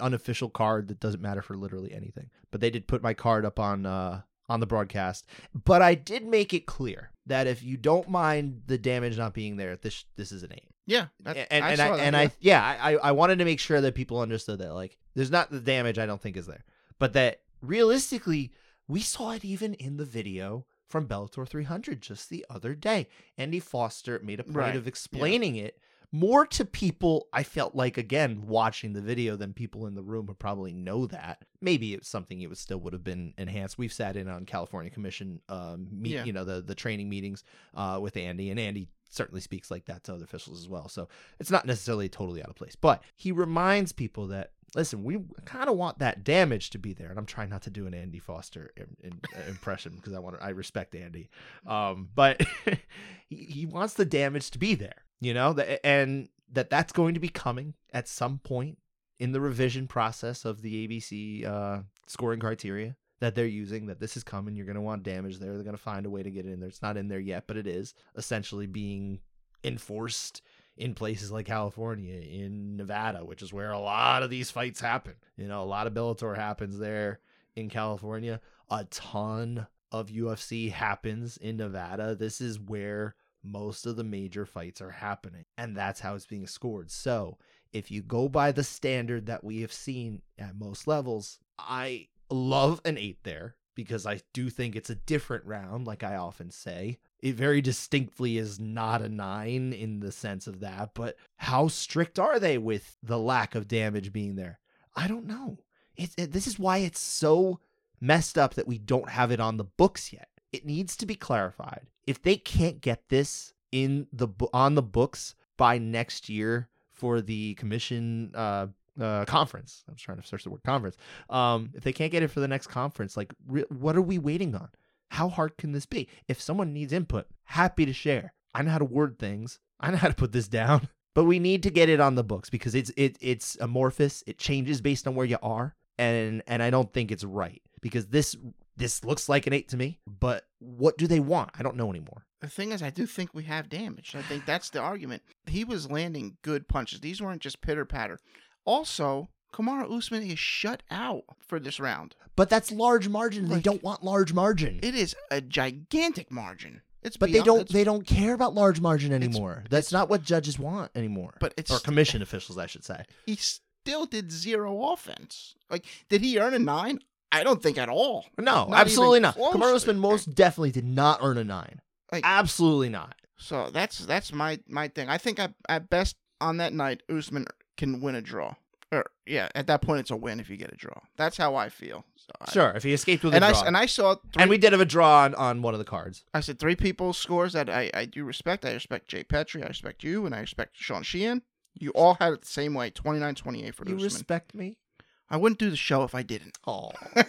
unofficial card that doesn't matter for literally anything. But they did put my card up on uh on the broadcast. But I did make it clear that if you don't mind the damage not being there, this this is an eight. yeah. and and I, that, and yeah. I yeah I I wanted to make sure that people understood that like there's not the damage I don't think is there, but that realistically we saw it even in the video from Bellator 300 just the other day. Andy Foster made a point Right, of explaining it more to people. I felt like again watching the video than people in the room would probably know that. Maybe it's something it would still would have been enhanced. We've sat in on California Commission um meet, Yeah. you know the the training meetings uh with Andy and Andy certainly speaks like that to other officials as well. So it's not necessarily totally out of place. But he reminds people that listen, we kind of want that damage to be there. And I'm trying not to do an Andy Foster im- im- impression because I want to, I respect Andy. Um, but he, he wants the damage to be there, you know, and that that's going to be coming at some point in the revision process of the ABC uh, scoring criteria that they're using that this is coming you're going to want damage there they're going to find a way to get it in there it's not in there yet but it is essentially being enforced in places like California, in Nevada, which is where a lot of these fights happen. You know, a lot of Bellator happens there in California. A ton of UFC happens in Nevada. This is where most of the major fights are happening, and that's how it's being scored. So, if you go by the standard that we have seen at most levels, I love an eight there because I do think it's a different round, like I often say. It very distinctly is not a nine in the sense of that, but how strict are they with the lack of damage being there? I don't know. It, it, this is why it's so messed up that we don't have it on the books yet. It needs to be clarified. If they can't get this in the on the books by next year for the commission uh, uh, conference, I was trying to search the word conference. Um, if they can't get it for the next conference, like re- what are we waiting on? How hard can this be? If someone needs input, happy to share. I know how to word things. I know how to put this down. But we need to get it on the books because it's it it's amorphous. It changes based on where you are, and and I don't think it's right because this this looks like an eight to me. But what do they want? I don't know anymore. The thing is, I do think we have damage. I think that's the argument. He was landing good punches. These weren't just pitter patter. Also, Kamaru Usman is shut out for this round. But that's large margin. They don't want large margin. It is a gigantic margin. It's but they don't they don't care about large margin it's- anymore. That's not what judges want anymore. But it's or commission officials, I should say. he still did zero offense. Like, did he earn a nine? I don't think at all. No, Not absolutely not. Kamaru Usman most definitely did not earn a nine. Like- absolutely not. So that's that's my my thing. I think at, at best on that night, Usman can win a draw. Or yeah, at that point, it's a win if you get a draw. That's how I feel. So I- Sure, if he escaped with a and I draw. and I saw three, and we did have a draw on, on one of the cards. I said three people's scores that I, I do respect. I respect Jay Pettry, I respect you, and I respect Sean Sheehan. You all had it the same way, 29-28 for You Usman. respect me? I wouldn't do the show if I didn't. Oh,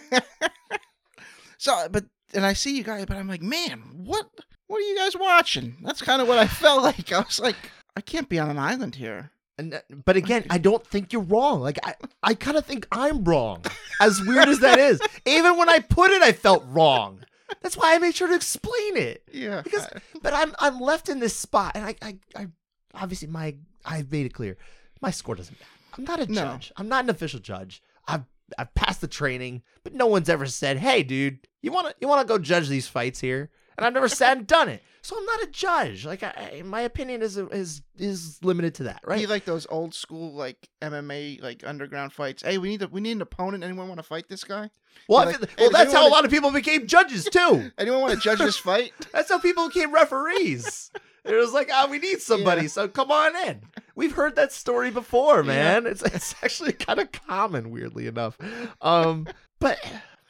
so, but and I see you guys, but I'm like, man, what what are you guys watching? That's kind of what I felt like. I was like, I can't be on an island here. and uh, but again, I don't think you're wrong. Like I, I kind of think I'm wrong. As weird as that is, even when I put it, I felt wrong. That's why I made sure to explain it. Yeah, Because, but I'm I'm left in this spot, and I I, I obviously my I've made it clear, my score doesn't matter. I'm not a No. judge. I'm not an official judge. I've I've passed the training, but no one's ever said, "Hey, dude, you want to you want to go judge these fights here?" And I've never sat and done it, so I'm not a judge. Like, I, I- my opinion is is is limited to that, right? Be like those old school like MMA like underground fights. Hey, we need a, we need an opponent. Anyone want to fight this guy? Well, like, feel- well, that's how a lot of people became judges too. Anyone want to judge this fight? That's how people became referees. It was like, oh, we need somebody, Yeah. so come on in. We've heard that story before, man. It's it's actually kind of common, weirdly enough. Um, but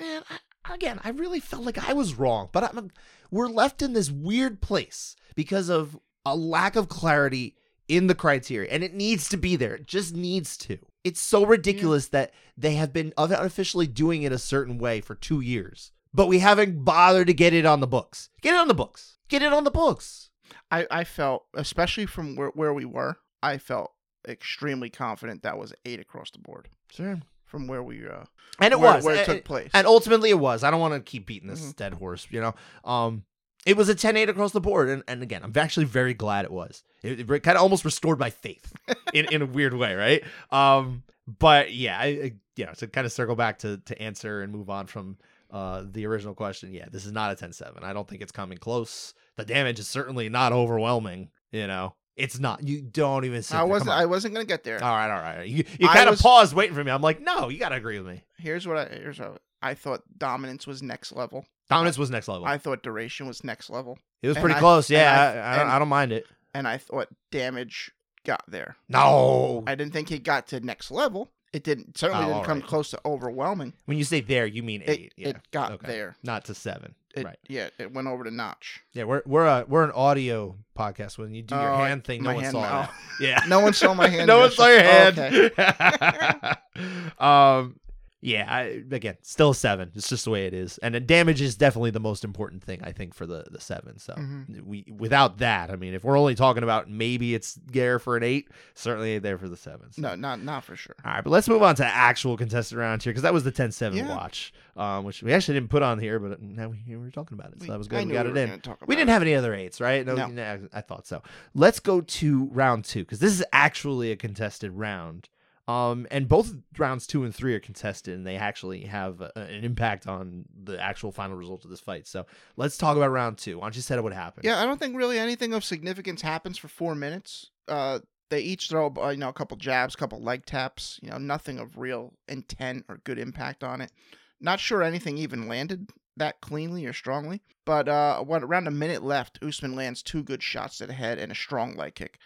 man, I, again, I really felt like I was wrong. But I'm, we're left in this weird place because of a lack of clarity in the criteria, and it needs to be there. It just needs to. It's so ridiculous that they have been unofficially doing it a certain way for two years, but we haven't bothered to get it on the books. Get it on the books. Get it on the books. I, I felt, especially from where, where we were, I felt extremely confident that was eight across the board Sure. from where we uh And it where, was where it took place. And ultimately it was. I don't want to keep beating this Mhm. dead horse, you know. Um it was a 10-8 across the board and, and again, I'm actually very glad it was. It, it kind of almost restored my faith in, in a weird way, right? Um but yeah, I, I you know, to kind of circle back to to answer and move on from uh the original question, yeah, this is not a 10-7. I don't think it's coming close. The damage is certainly not overwhelming, you know. It's not. You don't even sit I there. wasn't I wasn't gonna get there. all right, all right. You you I kind of was- paused waiting for me. I'm like, no, you got to agree with me. Here's what I here's what I thought dominance was next level. Dominance was next level. I thought duration was next level. It was And pretty I- close. and Yeah, I- I, I, don't, and- I don't mind it. And I thought damage got there. No. I didn't think it got to next level. It didn't certainly Oh, didn't all come right. close to overwhelming. When you say there, you mean It eight. yeah. it got Okay. there. Not to seven. It, right. Yeah, it went over to notch. Yeah, we're we're a we're an audio podcast. When you do your Oh, hand thing, no one hand- saw that. Yeah. No one saw my hand. no one saw your Oh, hand. okay. um, yeah. I, again, still a seven. It's just the way it is, and damage is definitely the most important thing I think for the the seven. So Mhm. we without that, I mean, if we're only talking about maybe it's there for an eight, certainly there for the sevens. No, not not for sure. All right, but let's move on to actual contested round here because that was the 10-7 Yeah. watch, um, which we actually didn't put on here, but now we, here we're talking about it, so We- that was good. We got we it in. We didn't it. have any other eights, right? No. nah, I thought so. Let's go to round two because this is actually a contested round. Um, and both rounds two and three are contested, and they actually have a, an impact on the actual final result of this fight. So let's talk about round two. Why don't you set up what happened? Yeah, I don't think really anything of significance happens for four minutes. Uh, they each throw uh, you know a couple jabs, a couple leg taps. You know, nothing of real intent or good impact on it. Not sure anything even landed that cleanly or strongly. But uh, what around a minute left, Usman lands two good shots to the head and a strong leg kick.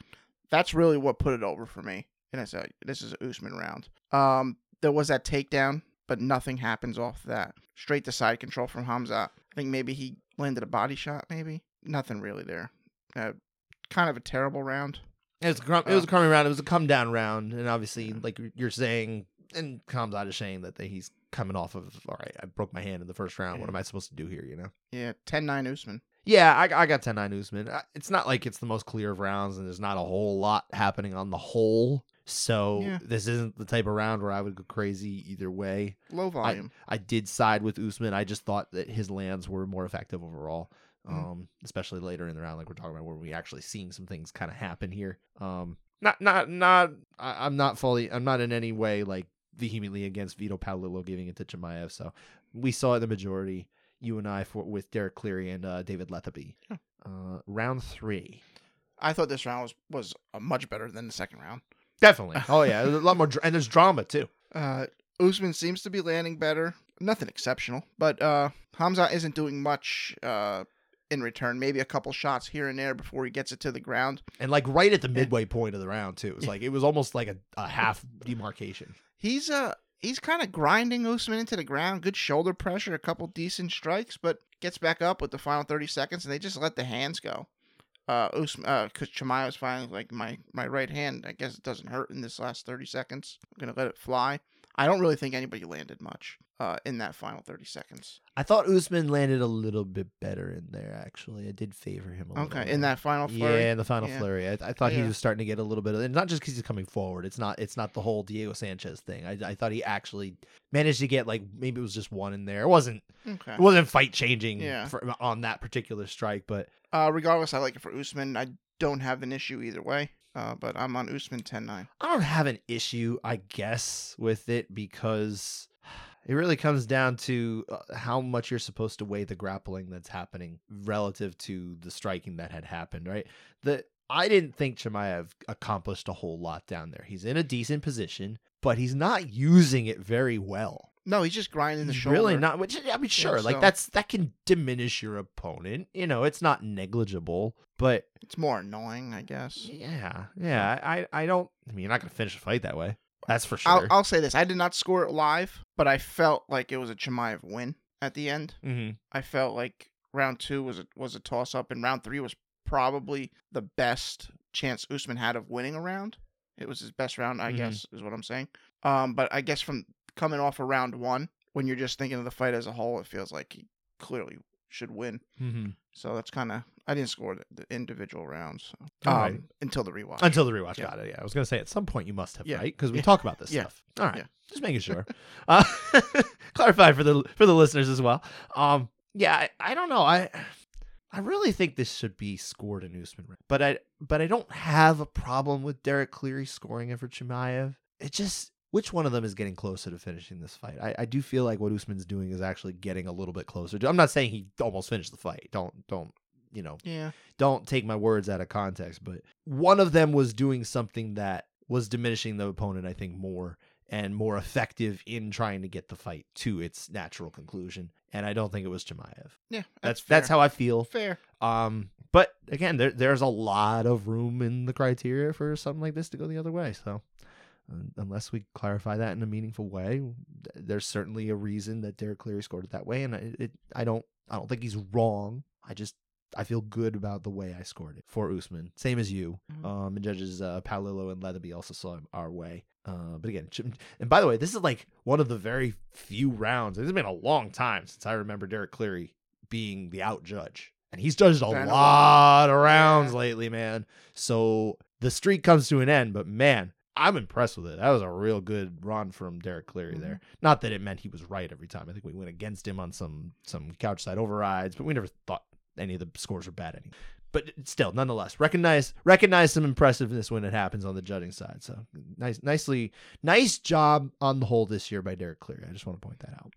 That's really what put it over for me. And it's a this is a Usman round. Um, there was that takedown, but nothing happens off that. Straight to side control from Khamzat. I think maybe he landed a body shot. Maybe nothing really there. Uh, kind of a terrible round. It was a crum- it was a crummy round. It was a come down round, and obviously, like you're saying, and Khamzat is saying that he's coming off of. All right, I broke my hand in the first round. What am I supposed to do here? You know? Yeah, 10-9 Usman. Yeah, I, I got 10-9 Usman. It's not like it's the most clear of rounds, and there's not a whole lot happening on the whole. So Yeah. this isn't the type of round where I would go crazy either way. Low volume. I did side with Usman. I just thought that his lands were more effective overall. Mm. Um, especially later in the round, like we're talking about, where we actually seeing some things kind of happen here. Um, not, not, not. I, I'm not fully. I'm not in any way like vehemently against Vito Paolillo giving it to Chimaev. So we saw it the majority. You and I for with Derek Cleary and uh, David Lethaby. Yeah. Uh, round three, I thought this round was, was uh, much better than the second round. Definitely. Oh yeah, there's a lot more, dr- and there's drama too. Uh, Usman seems to be landing better. Nothing exceptional, but uh, Khamzat isn't doing much uh, in return. Maybe a couple shots here and there before he gets it to the ground. And like right at the midway point of the round too. It was Yeah. like it was almost like a, a half demarcation. He's uh he's kind of grinding Usman into the ground. Good shoulder pressure, a couple decent strikes, but gets back up with the final thirty seconds, and they just let the hands go. Uh, Usman, uh, because Chimaev was finally like my my right hand. I guess it doesn't hurt in this last thirty seconds. I'm gonna let it fly. I don't really think anybody landed much uh in that final thirty seconds. I thought Usman landed a little bit better in there. Actually, I did favor him a little. Okay, in that final Yeah, in the final Yeah. flurry, I, I thought he was starting to get a little bit of, and not just because he's coming forward. It's not, it's not the whole Diego Sanchez thing. I, I thought he actually managed to get like maybe it was just one in there. It wasn't, Okay. it wasn't fight changing Yeah. for, on that particular strike, but Uh, regardless, I like it for Usman. I don't have an issue either way. Uh, but I'm on Usman 10-9. I don't have an issue, I guess, with it because It really comes down to uh, how much you're supposed to weigh the grappling that's happening relative to the striking that had happened, right? The I didn't think Chimaev accomplished a whole lot down there. He's in a decent position, but he's not using it very well. No, he's just grinding the He's shoulder. really not. Which I mean, sure, like so- that's that can diminish your opponent. You know, it's not negligible, but It's more annoying, I guess. yeah, yeah. I I don't. I mean, you're not gonna finish a fight that way. That's for sure. I'll, I'll say this: I did not score it live, but I felt like it was a Chimaev win at the end. mm-hmm. I felt like round two was a was a toss up, and round three was probably the best chance Usman had of winning a round. It was his best round, I Mhm. guess, is what I'm saying. Um, but I guess from coming off of round one, when you're just thinking of the fight as a whole, it feels like he clearly should win. Mm-hmm. So that's kind of I didn't score the, the individual rounds um, right. until the rewatch. Until the rewatch Yeah. got it. Yeah, I was gonna say at some point you must have, Yeah. right? Because we Yeah. talk about this Yeah. stuff. All right, Yeah. just making sure. uh, clarify for the for the listeners as well. Um, yeah, I, I don't know. I I really think this should be scored in Usman, but I but I don't have a problem with Derek Cleary scoring it for Chimaev. It just which one of them is getting closer to finishing this fight? I, I do feel like what Usman's doing is actually getting a little bit closer. I'm not saying he almost finished the fight. Don't don't you know yeah, don't take my words out of context, but one of them was doing something that was diminishing the opponent, I think, more and more effective in trying to get the fight to its natural conclusion. And I don't think it was Chimaev. yeah, That's that's that's, how I feel. fair. Um, but again, there there's a lot of room in the criteria for something like this to go the other way. So unless we clarify that in a meaningful way, there's certainly a reason that Derek Cleary scored it that way, and I, it, I don't I don't think he's wrong. I just I feel good about the way I scored it for Usman. Same as you. Mhm. Um, and judges uh, Paolillo and Lethaby also saw him our way. Uh, but again, and by the way, this is like one of the very few rounds. It's been a long time since I remember Derek Cleary being the out judge. And he's judged a a lot of rounds Yeah. lately, man. So the streak comes to an end, but man, I'm impressed with it. That was a real good run from Derek Cleary Mhm. there. Not that it meant he was right every time. I think we went against him on some some couch side overrides, but we never thought any of the scores were bad any. But still, nonetheless, recognize recognize some impressiveness when it happens on the judging side. So nice, nicely, nice job on the whole this year by Derek Cleary. I just want to point that out.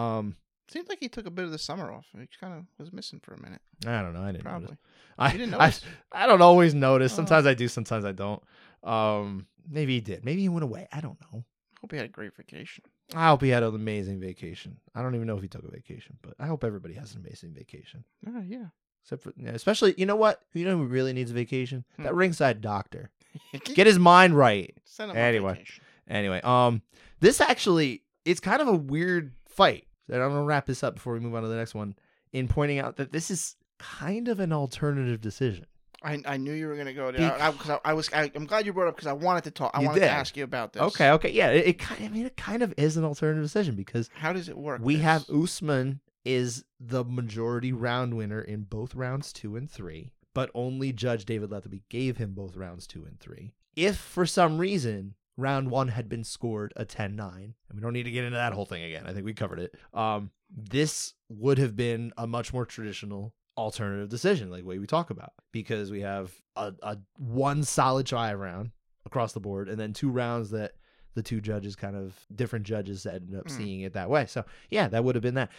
Um, Seems like he took a bit of the summer off. He kind of was missing for a minute. I don't know. I didn't Probably. notice. I, You didn't I, notice? I don't always notice. Oh. Sometimes I do. Sometimes I don't. Um, maybe he did. Maybe he went away. I don't know. Hope he had a great vacation. I hope he had an amazing vacation. I don't even know if he took a vacation, but I hope everybody has an amazing vacation. Oh yeah. Except for, yeah, especially, you know what? You know who really needs a vacation? Hmm. That ringside doctor. Get his mind right. Send him Anyway. on vacation. Anyway, um, this actually it's kind of a weird fight. And I'm gonna wrap this up before we move on to the next one. In pointing out that this is kind of an alternative decision. I, I knew you were gonna go there. I, I, I, I was. I, I'm glad you brought it up because I wanted to talk. I You wanted did. to ask you about this. Okay, okay, yeah. It, kind, I mean, it kind of is an alternative decision because How does it work? we this? have Usman is the majority round winner in both rounds two and three, but only Judge David Lethaby gave him both rounds two and three. If for some reason round one had been scored a 10 9, and we don't need to get into that whole thing again, I think we covered it. Um, this would have been a much more traditional alternative decision, like the way we talk about, because we have a, a one solid try round across the board, and then two rounds that the two judges kind of different judges ended up Mm. seeing it that way. So yeah, that would have been that.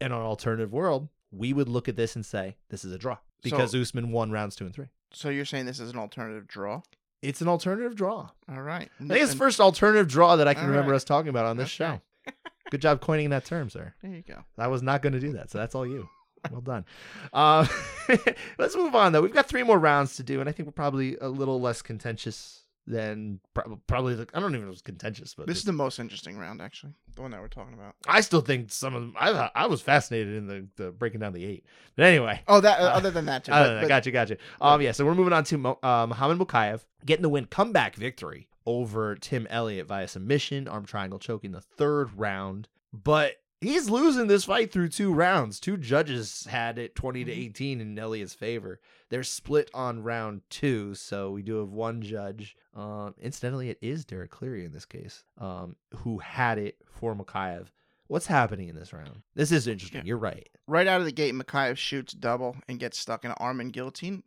In an alternative world, we would look at this and say this is a draw because So- Usman won rounds two and three. So you're saying this is an alternative draw? It's an alternative draw. All right. I think it's the first alternative draw that I can All remember right. us talking about on this Okay. show. Good job coining that term, sir. There you go. I was not going to do that, so that's all you. Well done. Uh, let's move on, though. We've got three more rounds to do, and I think we're probably a little less contentious than prob- probably. The, I don't even know if it's contentious, but This is the most interesting round, actually. The one that we're talking about. I still think some of them. I I was fascinated in the, the breaking down the eight, but anyway. Oh, that. Uh, Uh, other than that, too. I but- but- gotcha, gotcha. Um, yeah. So we're moving on to Mo, uh, Muhammad Mokaev getting the win, comeback victory over Tim Elliott via submission, arm triangle choking the third round. But he's losing this fight through two rounds. Two judges had it twenty to Mhm. eighteen in Elliott's favor. They're split on round two, so we do have one judge. Um, incidentally, it is Derek Cleary in this case, um, who had it for Mokaev. What's happening in this round? This is interesting. Yeah. You're right. right out of the gate, Mokaev shoots double and gets stuck in an arm and guillotine.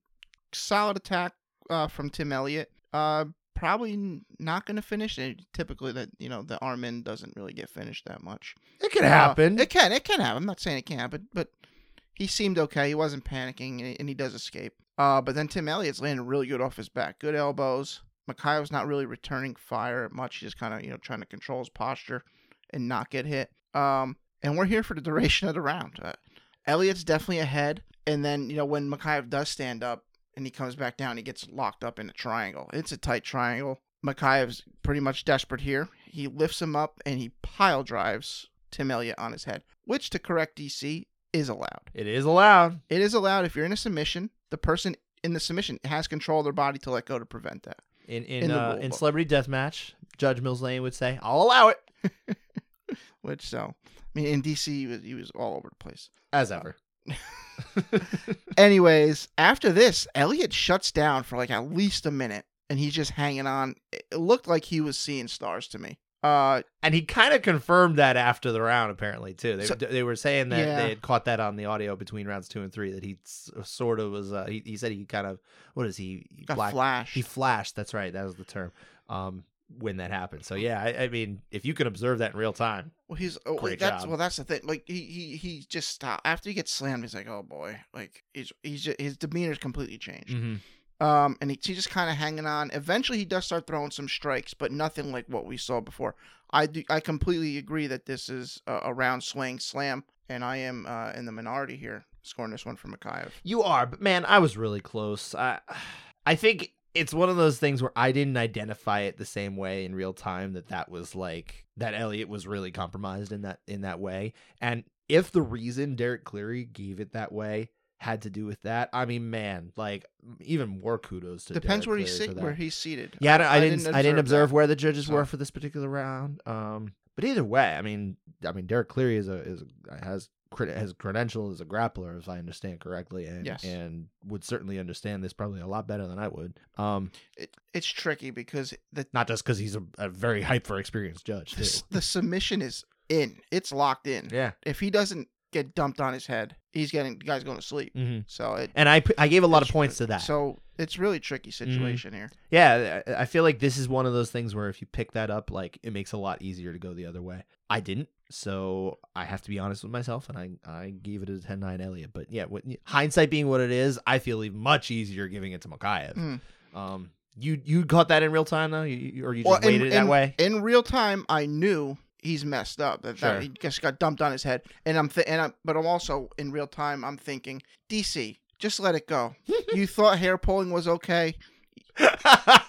Solid attack uh, from Tim Elliott. Uh, probably not going to finish. And typically, that you know the arm in doesn't really get finished that much. It can Uh, happen. it can. It can happen. I'm not saying it can't, but but he seemed okay. He wasn't panicking, and, and he does escape. Uh, but then Tim Elliott's landing really good off his back. Good elbows. Mokaev's not really returning fire much. He's just kind of you know trying to control his posture and not get hit. Um, and we're here for the duration of the round. Uh, Elliott's definitely ahead, and then you know when Makhayev does stand up and he comes back down, he gets locked up in a triangle. It's a tight triangle. Mokaev's pretty much desperate here. He lifts him up and he pile drives Tim Elliott on his head, which to correct DC is allowed. it is allowed. It is allowed if you're in a submission, the person in the submission has control of their body to let go to prevent that. In in In uh, in celebrity deathmatch, Judge Mills Lane would say, "I'll allow it," Which so, I mean, in DC he was, he was all over the place. as ever. Anyways, after this, Elliott shuts down for like at least a minute, and he's just hanging on. It looked like he was seeing stars to me. Uh, and he kind of confirmed that after the round, apparently too. They So- they were saying that Yeah. they had caught that on the audio between rounds two and three. That he s- sort of was. Uh, he he said he kind of what is he? he black- flash. He flashed. That's right. That was the term. Um, when that happens. So yeah, I, I mean, if you can observe that in real time, Well, he's oh, Great that's job. well, that's the thing. Like he he he just stopped after he gets slammed. He's like, oh boy, like he's he's just, his demeanor's completely changed. Um, and he, he's just kind of hanging on. Eventually, he does start throwing some strikes, but nothing like what we saw before. I do, I completely agree that this is a, a round swing slam, and I am uh, in the minority here, scoring this one for Mokaev. You are, but man, I was really close. I I think it's one of those things where I didn't identify it the same way in real time that that was like that Elliott was really compromised in that in that way. And if the reason Derek Cleary gave it that way had to do with that, I mean, man, like even more kudos to Depends Derek where he's sit, where he's seated. Yeah, I, don't- I didn't. I didn't observe that. where the judges so. were for this particular round. Um, but either way, I mean, I mean, Derek Cleary is a is a, has has credential as a grappler, if I understand correctly, and Yes. and would certainly understand this probably a lot better than I would. Um, It, it's tricky because the not just because he's a, a very hyper experienced judge the, the submission is in. It's locked in. Yeah. If he doesn't get dumped on his head, he's getting the guy's going to sleep. hmm So it. And I I gave a lot of points to that. So it's really tricky situation here. Yeah, I I feel like this is one of those things where if you pick that up, like it makes a lot easier to go the other way. I didn't, so I have to be honest with myself, and I I gave it a 10-9 Elliott. But yeah, what, hindsight being what it is, I feel even much easier giving it to Mokaev. Mm. Um, you you caught that in real time though, you, or you just Well, in- waited it that in- way? In real time, I knew he's messed up. That, that Sure. he just got dumped on his head, and I'm th- and I'm, but I'm also in real time. I'm thinking, DC, just let it go. you thought hair pulling was okay,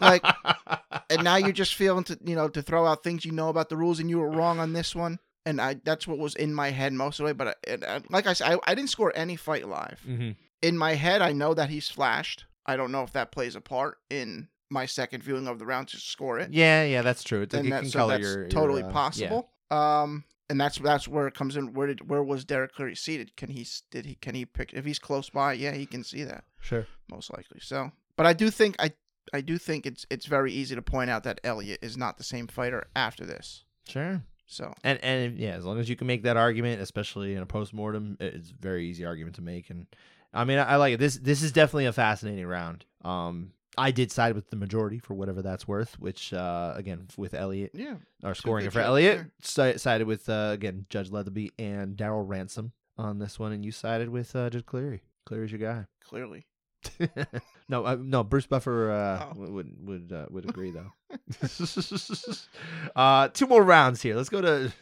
like- and now you're just feeling to you know to throw out things you know about the rules, and you were wrong on this one. And I that's what was in my head most of the way. But I, and, uh, like I said, I, I didn't score any fight live. Mhm. In my head, I know that he's flashed. I don't know if that plays a part in my second viewing of the round to score it. Yeah, yeah, that's true. It's, and it that, can so color that's your, your, totally uh, yeah. possible. Um, and that's that's where it comes in. Where did where was Derek Cleary seated? Can he did he can he pick if he's close by? Yeah, he can see that Sure. most likely. So, but I do think I I do think it's it's very easy to point out that Elliott is not the same fighter after this. Sure. So And and yeah, as long as you can make that argument, especially in a post mortem, it's a very easy argument to make. And I mean, I, I like it. This this is definitely a fascinating round. Um, I did side with the majority for whatever that's worth, which uh, again with Elliott yeah, Two scoring it for Elliott, si- sided with uh, again Judge Lethaby and Daryl Ransom on this one, and you sided with uh, Judge Cleary. Cleary's your guy. clearly. no, uh, no. Bruce Buffer uh, Oh. would would would, uh, would agree though. uh, two more rounds here. Let's go to.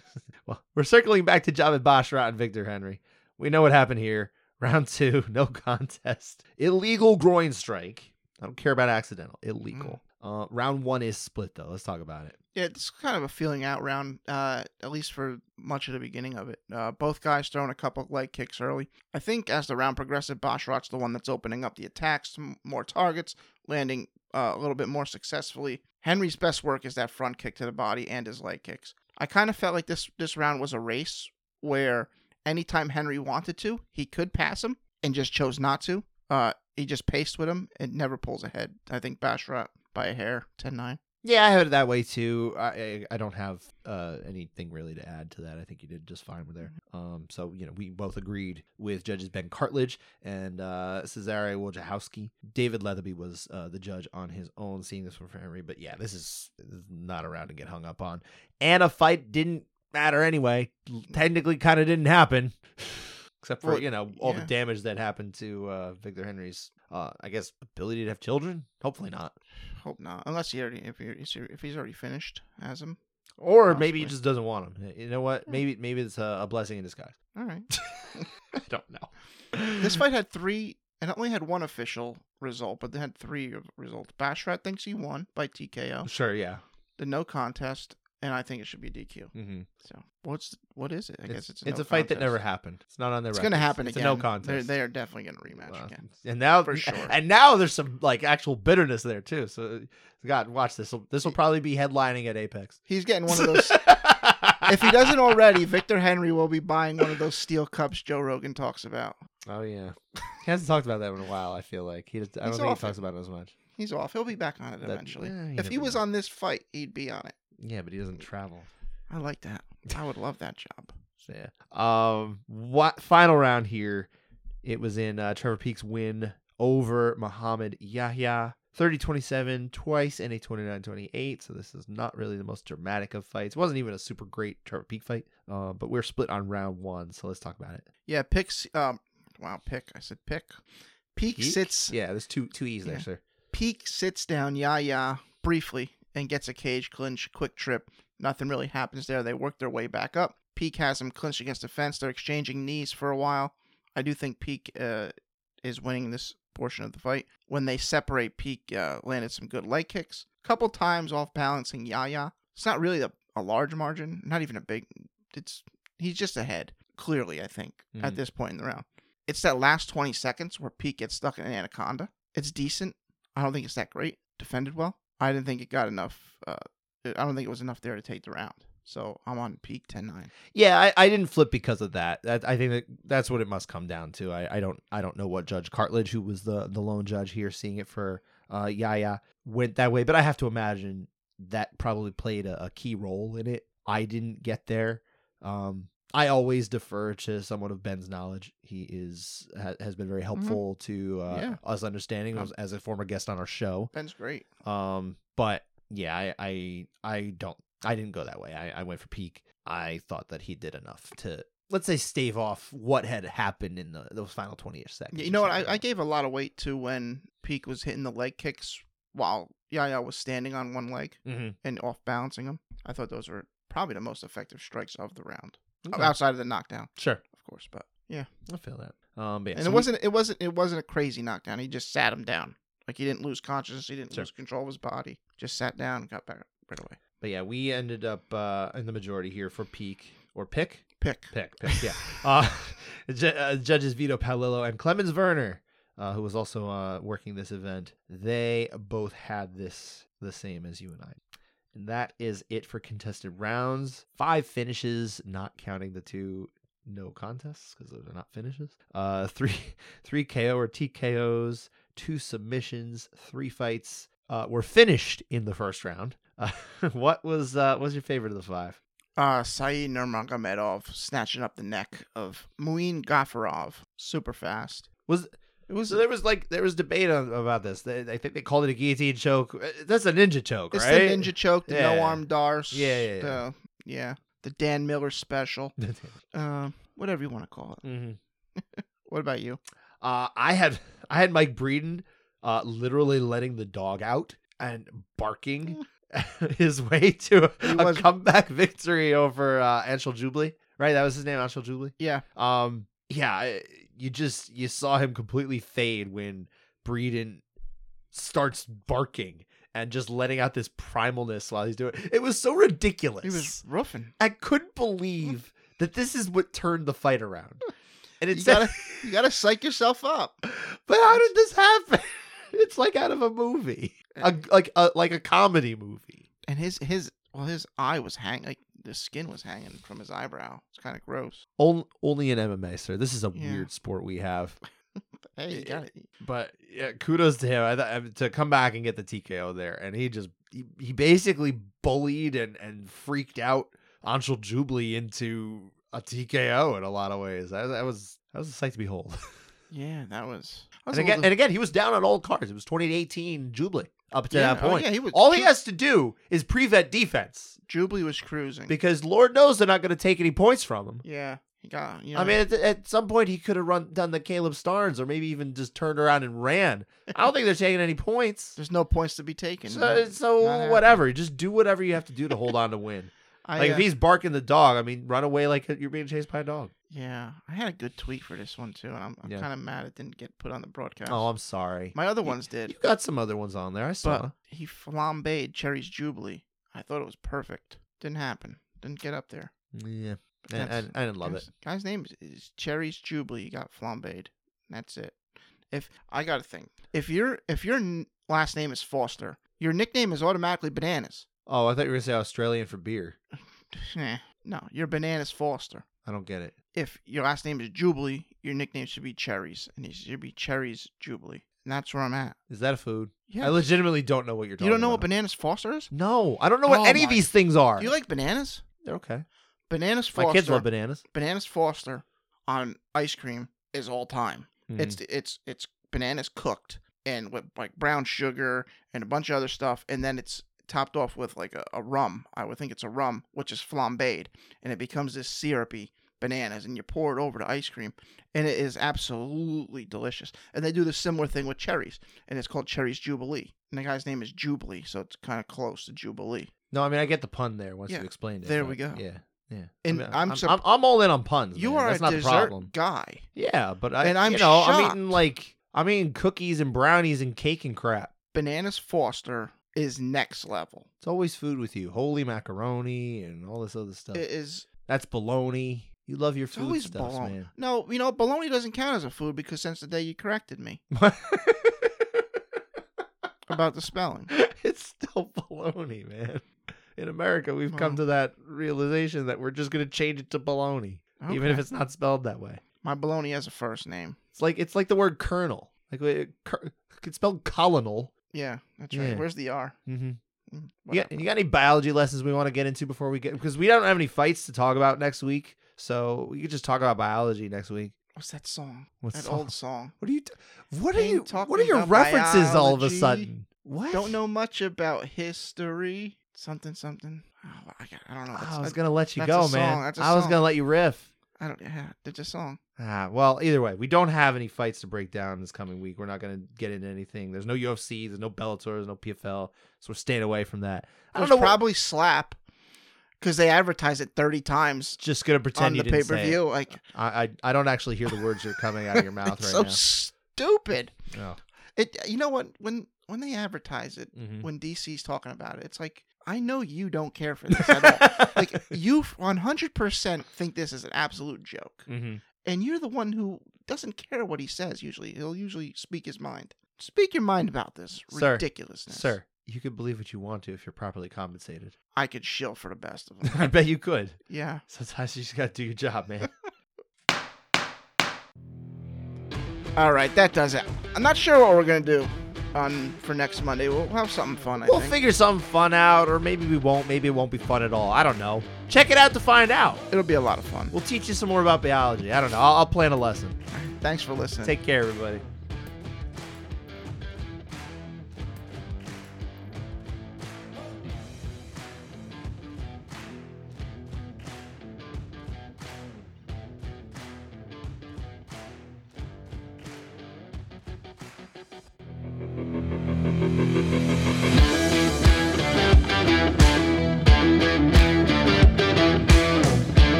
Well, we're circling back to Javid Basharat and Victor Henry. We know what happened here. Round two, no contest. Illegal groin strike. I don't care about accidental. Illegal. Uh, round one is split though. Let's talk about it. Yeah, it's kind of a feeling out round, uh, at least for much of the beginning of it. Uh, both guys throwing a couple leg kicks early. I think as the round progresses, Basharat's the one that's opening up the attacks, more targets, landing uh, a little bit more successfully. Henry's best work is that front kick to the body and his leg kicks. I kind of felt like this this round was a race where anytime Henry wanted to, he could pass him and just chose not to. Uh, he just paced with him and never pulls ahead. I think Basharat by a hair, 10-9. Yeah, I have it that way too. I I, I don't have uh, anything really to add to that. I think you did just fine with there. Um, so you know, we both agreed with judges Ben Cartlidge and uh, Cesare Wojciechowski. David Lethaby was uh, the judge on his own, seeing this one for Henry. But yeah, this is, this is not around to get hung up on. And a fight didn't matter anyway. Technically, kind of didn't happen. Except for Well, you know all the damage that happened to uh, Victor Henry's, uh, I guess, ability to have children. Hopefully not. Hope not. Unless he already if he if he's already finished as him. Or maybe he just doesn't want him. You know what? Hmm. Maybe maybe it's a, a blessing in disguise. All right. I don't know. this fight had three, and it only had one official result, but they had three results. Basharat thinks he won by TKO. Sure, yeah. The no contest, and I think it should be DQ. Mm-hmm. So what's what is it? I guess it's a, it's no a fight that never happened. It's not on their. It's going to happen it's again. A no contest. They're, they are definitely going to rematch Well, again. And now, For sure. and now there's some like actual bitterness there too. So, God, watch this. This will probably be headlining at Apex. He's getting one of those. if he doesn't already, Victor Henry will be buying one of those steel cups Joe Rogan talks about. oh yeah, he hasn't talked about that in a while. I feel like he. Just, I don't He's think he talks it. about it as much. He's off. He'll be back on it That- eventually. yeah, you if he was on this fight, he'd be on it. Yeah, but he doesn't travel. I like that. I would love that job. So yeah. Um what final round here. It was in uh, Trevor Peek's win over Muhammad Yahya. 30-27 twice and a 29-28 so this is not really the most dramatic of fights it wasn't even a super great Trevor Peek fight uh, but we're split on round one so let's talk about it Yeah, picks. Um, wow, pick. I said pick. Peek, Peek? sits. yeah there's two two e's there sir Peek sits down Yahya briefly and gets a cage clinch, quick trip. Nothing really happens there. They work their way back up. Peek has him clinched against the fence. They're exchanging knees for a while. I do think Peek uh, is winning this portion of the fight. When they separate, Peek uh, landed some good leg kicks. Couple times off balancing Yahya. It's not really a, a large margin, not even a big. It's he's just ahead clearly. I think at Mhm. this point in the round, it's that last twenty seconds where Peek gets stuck in an anaconda. It's decent. I don't think it's that great. Defended well. I didn't think it got enough. Uh, I don't think it was enough there to take the round. So I'm on Peek 10-9. Yeah, I, I didn't flip because of that. that. I think that that's what it must come down to. I, I don't I don't know what Judge Cartlidge, who was the the lone judge here, seeing it for uh Yahya, went that way. But I have to imagine that probably played a, a key role in it. I didn't get there. Um, I always defer to someone of Ben's knowledge. He is ha, has been very helpful to uh, Yeah. us understanding Um, as, as a former guest on our show. Ben's great. Um, but yeah, I, I, I don't, I didn't go that way. I, I went for Peek. I thought that he did enough to, let's say, stave off what had happened in the those final twenty ish seconds. Yeah, you know what? I. I gave a lot of weight to when Peek was hitting the leg kicks while Yahya was standing on one leg Mhm. and off balancing him. I thought those were probably the most effective strikes of the round, Okay. outside of the knockdown, Sure, of course. But yeah, I feel that. Um, yeah, and so it we- wasn't it wasn't it wasn't a crazy knockdown. He just sat him down. Like he didn't lose consciousness. He didn't Sure. lose control of his body. Just sat down and got back right away. but yeah, we ended up uh in the majority here for Peek or pick, Pick. pick, pick. Yeah. uh, ju- uh, judges Vito Paolillo and Clemens Werner, uh, who was also uh working this event. They both had this the same as you and I. And that is it for contested rounds. Five finishes, not counting the two no contests because those are not finishes. Uh, three three KO or TKOs, two submissions, three fights uh, were finished in the first round. Uh, what was uh, what was your favorite of the five? Uh, Saeed Nurmagomedov snatching up the neck of Muin Gafarov super fast. Was It was so there was like there was debate on, about this. They, I think they called it a guillotine choke. Uh, That's a ninja choke, it's right? the ninja choke, the Yeah. no arm darce. Yeah, yeah, yeah. The, yeah. The Dan Miller special. Uh, whatever you want to call it. hmm What about you? Uh, I had I had Mike Breeden uh, literally letting the dog out and barking his way to He a was- comeback victory over uh, Anshul Jubli. Right, that was his name, Anshul Jubli. Yeah. Um, yeah, I- you just you saw him completely fade when Breeden starts barking and just letting out this primalness while he's doing it. It was so ridiculous. He was roofing. I couldn't believe that this is what turned the fight around. And it's You gotta, you gotta psych yourself up. but how did this happen? It's like out of a movie, eh. a, like a like a comedy movie. And his his well, his eye was hanging. like the skin was hanging from his eyebrow. It's kind of gross. Only, in MMA, sir. This is a Yeah. weird sport we have. Hey, you got it. But yeah, kudos to him I th- to come back and get the TKO there, and he just he, he basically bullied and and freaked out Anshul Jubli into a TKO in a lot of ways. That, that was that was a sight to behold. Yeah, that was. And was again, little- and again, he was down on old cards. It was 2018 Jubli up to Yeah, that oh, point. yeah, he was- All he has to do is prevent defense Jubli was cruising. because Lord knows they're not going to take any points from him. yeah, he got. You know, I mean, at, at some point he could have run done the Caleb Starnes or maybe even just turned around and ran. I don't think they're taking any points. there's no points to be taken. So, Not so happening. whatever, just do whatever you have to do to hold on to win. I, Like uh, if he's barking the dog, I mean, run away like you're being chased by a dog. Yeah, I had a good tweet for this one too, and I'm, I'm Yeah. kind of mad it didn't get put on the broadcast. Oh, I'm sorry. My other ones did, You got some other ones on there. I saw. but he flambéed Cherry's Jubilee. I thought it was perfect. Didn't happen. Didn't get up there. yeah, I, I, that's- didn't love it. Guy's, guy's name is, is Cherry's Jubilee. He got flambéed. That's it. If I got to think, if your if your n- last name is Foster, your nickname is automatically Bananas. Oh, I thought you were gonna say Australian for beer. Nah, no, you're Bananas Foster. I don't get it. If your last name is Jubilee, your nickname should be Cherries, and it should be Cherries Jubilee. And that's where I'm at. Is that a food? Yeah. I legitimately don't know what you're talking. you don't know what. Bananas Foster is? No, I don't know what Oh any of my- these things are. Do you like bananas? They're okay. Bananas Foster. My kids love bananas. Bananas Foster on ice cream is all time. Mhm. It's it's it's bananas cooked and with like brown sugar and a bunch of other stuff, and then it's topped off with like a, a rum. I would think it's a rum, which is flambéed, and it becomes this syrupy bananas, and you pour it over the ice cream, and it is absolutely delicious. And they do the similar thing with cherries, and it's called Cherries Jubli. And the guy's name is Jubilee, so it's kind of close to Jubilee. no, I mean I get the pun there once Yeah, you explained it. there we go. Yeah, yeah. And I mean, I'm I'm, sup- I'm, I'm all in on puns. You man. are That's a not dessert problem. guy. Yeah, but I, And I'm you know, I'm eating like I'm eating cookies and brownies and cake and crap. Bananas Foster is next level. It's always food with you. Holy macaroni and all this other stuff. It is That's bologna. You love your It's food always stuff, bologna. man. No, you know, bologna doesn't count as a food because since the day you corrected me about the spelling. it's still baloney, man. In America, we've come to that realization that we're just gonna change it to bologna, even if Okay. it's not spelled that way. My bologna has a first name. It's like it's like the word colonel. Like it, cur- it's spelled colonel. Yeah, that's Yeah. right. Where's the R? Mm-hmm. Mm, You got, whatever. you got any biology lessons we want to get into before we get because we don't have any fights to talk about next week, so we could just talk about biology next week. What's that song? What that song? old song. What are you? T- what are you? talking What are your references all of a sudden? What? Don't know much about history. Something, something. Oh, I, I don't know. That's, I was gonna let you go, man. I was gonna let you riff. I don't. Yeah, it's a song. Ah, well, either way, we don't have any fights to break down this coming week. We're not going to get into anything. There's no UFC, there's no Bellator, there's no PFL, so we're staying away from that. I don't There's know. what- probably slap because they advertise it 30 times just to pretend on you the pay per view. Like, I, I I don't actually hear the words that are coming out of your mouth right so stupid. now. It. You know what? When when they advertise it, Oh. Mhm. when DC's talking about it, it's like I know you don't care for this at all. like you 100% think this is an absolute joke, Mhm. and you're the one who doesn't care what he says. Usually, he'll usually speak his mind. Speak your mind about this Sir. ridiculousness, Sir, you can believe what you want to if you're properly compensated. I could shill for the best of them. I bet you could. yeah. Sometimes you just got to do your job, man. All right, that does it. I'm not sure what we're gonna do on for next Monday. We'll have something fun. I we'll think figure something fun out, or maybe we won't. Maybe it won't be fun at all. I don't know. Check it out to find out. it'll be a lot of fun. We'll teach you some more about biology. I don't know. I'll, I'll plan a lesson. Thanks for listening. Take care, everybody.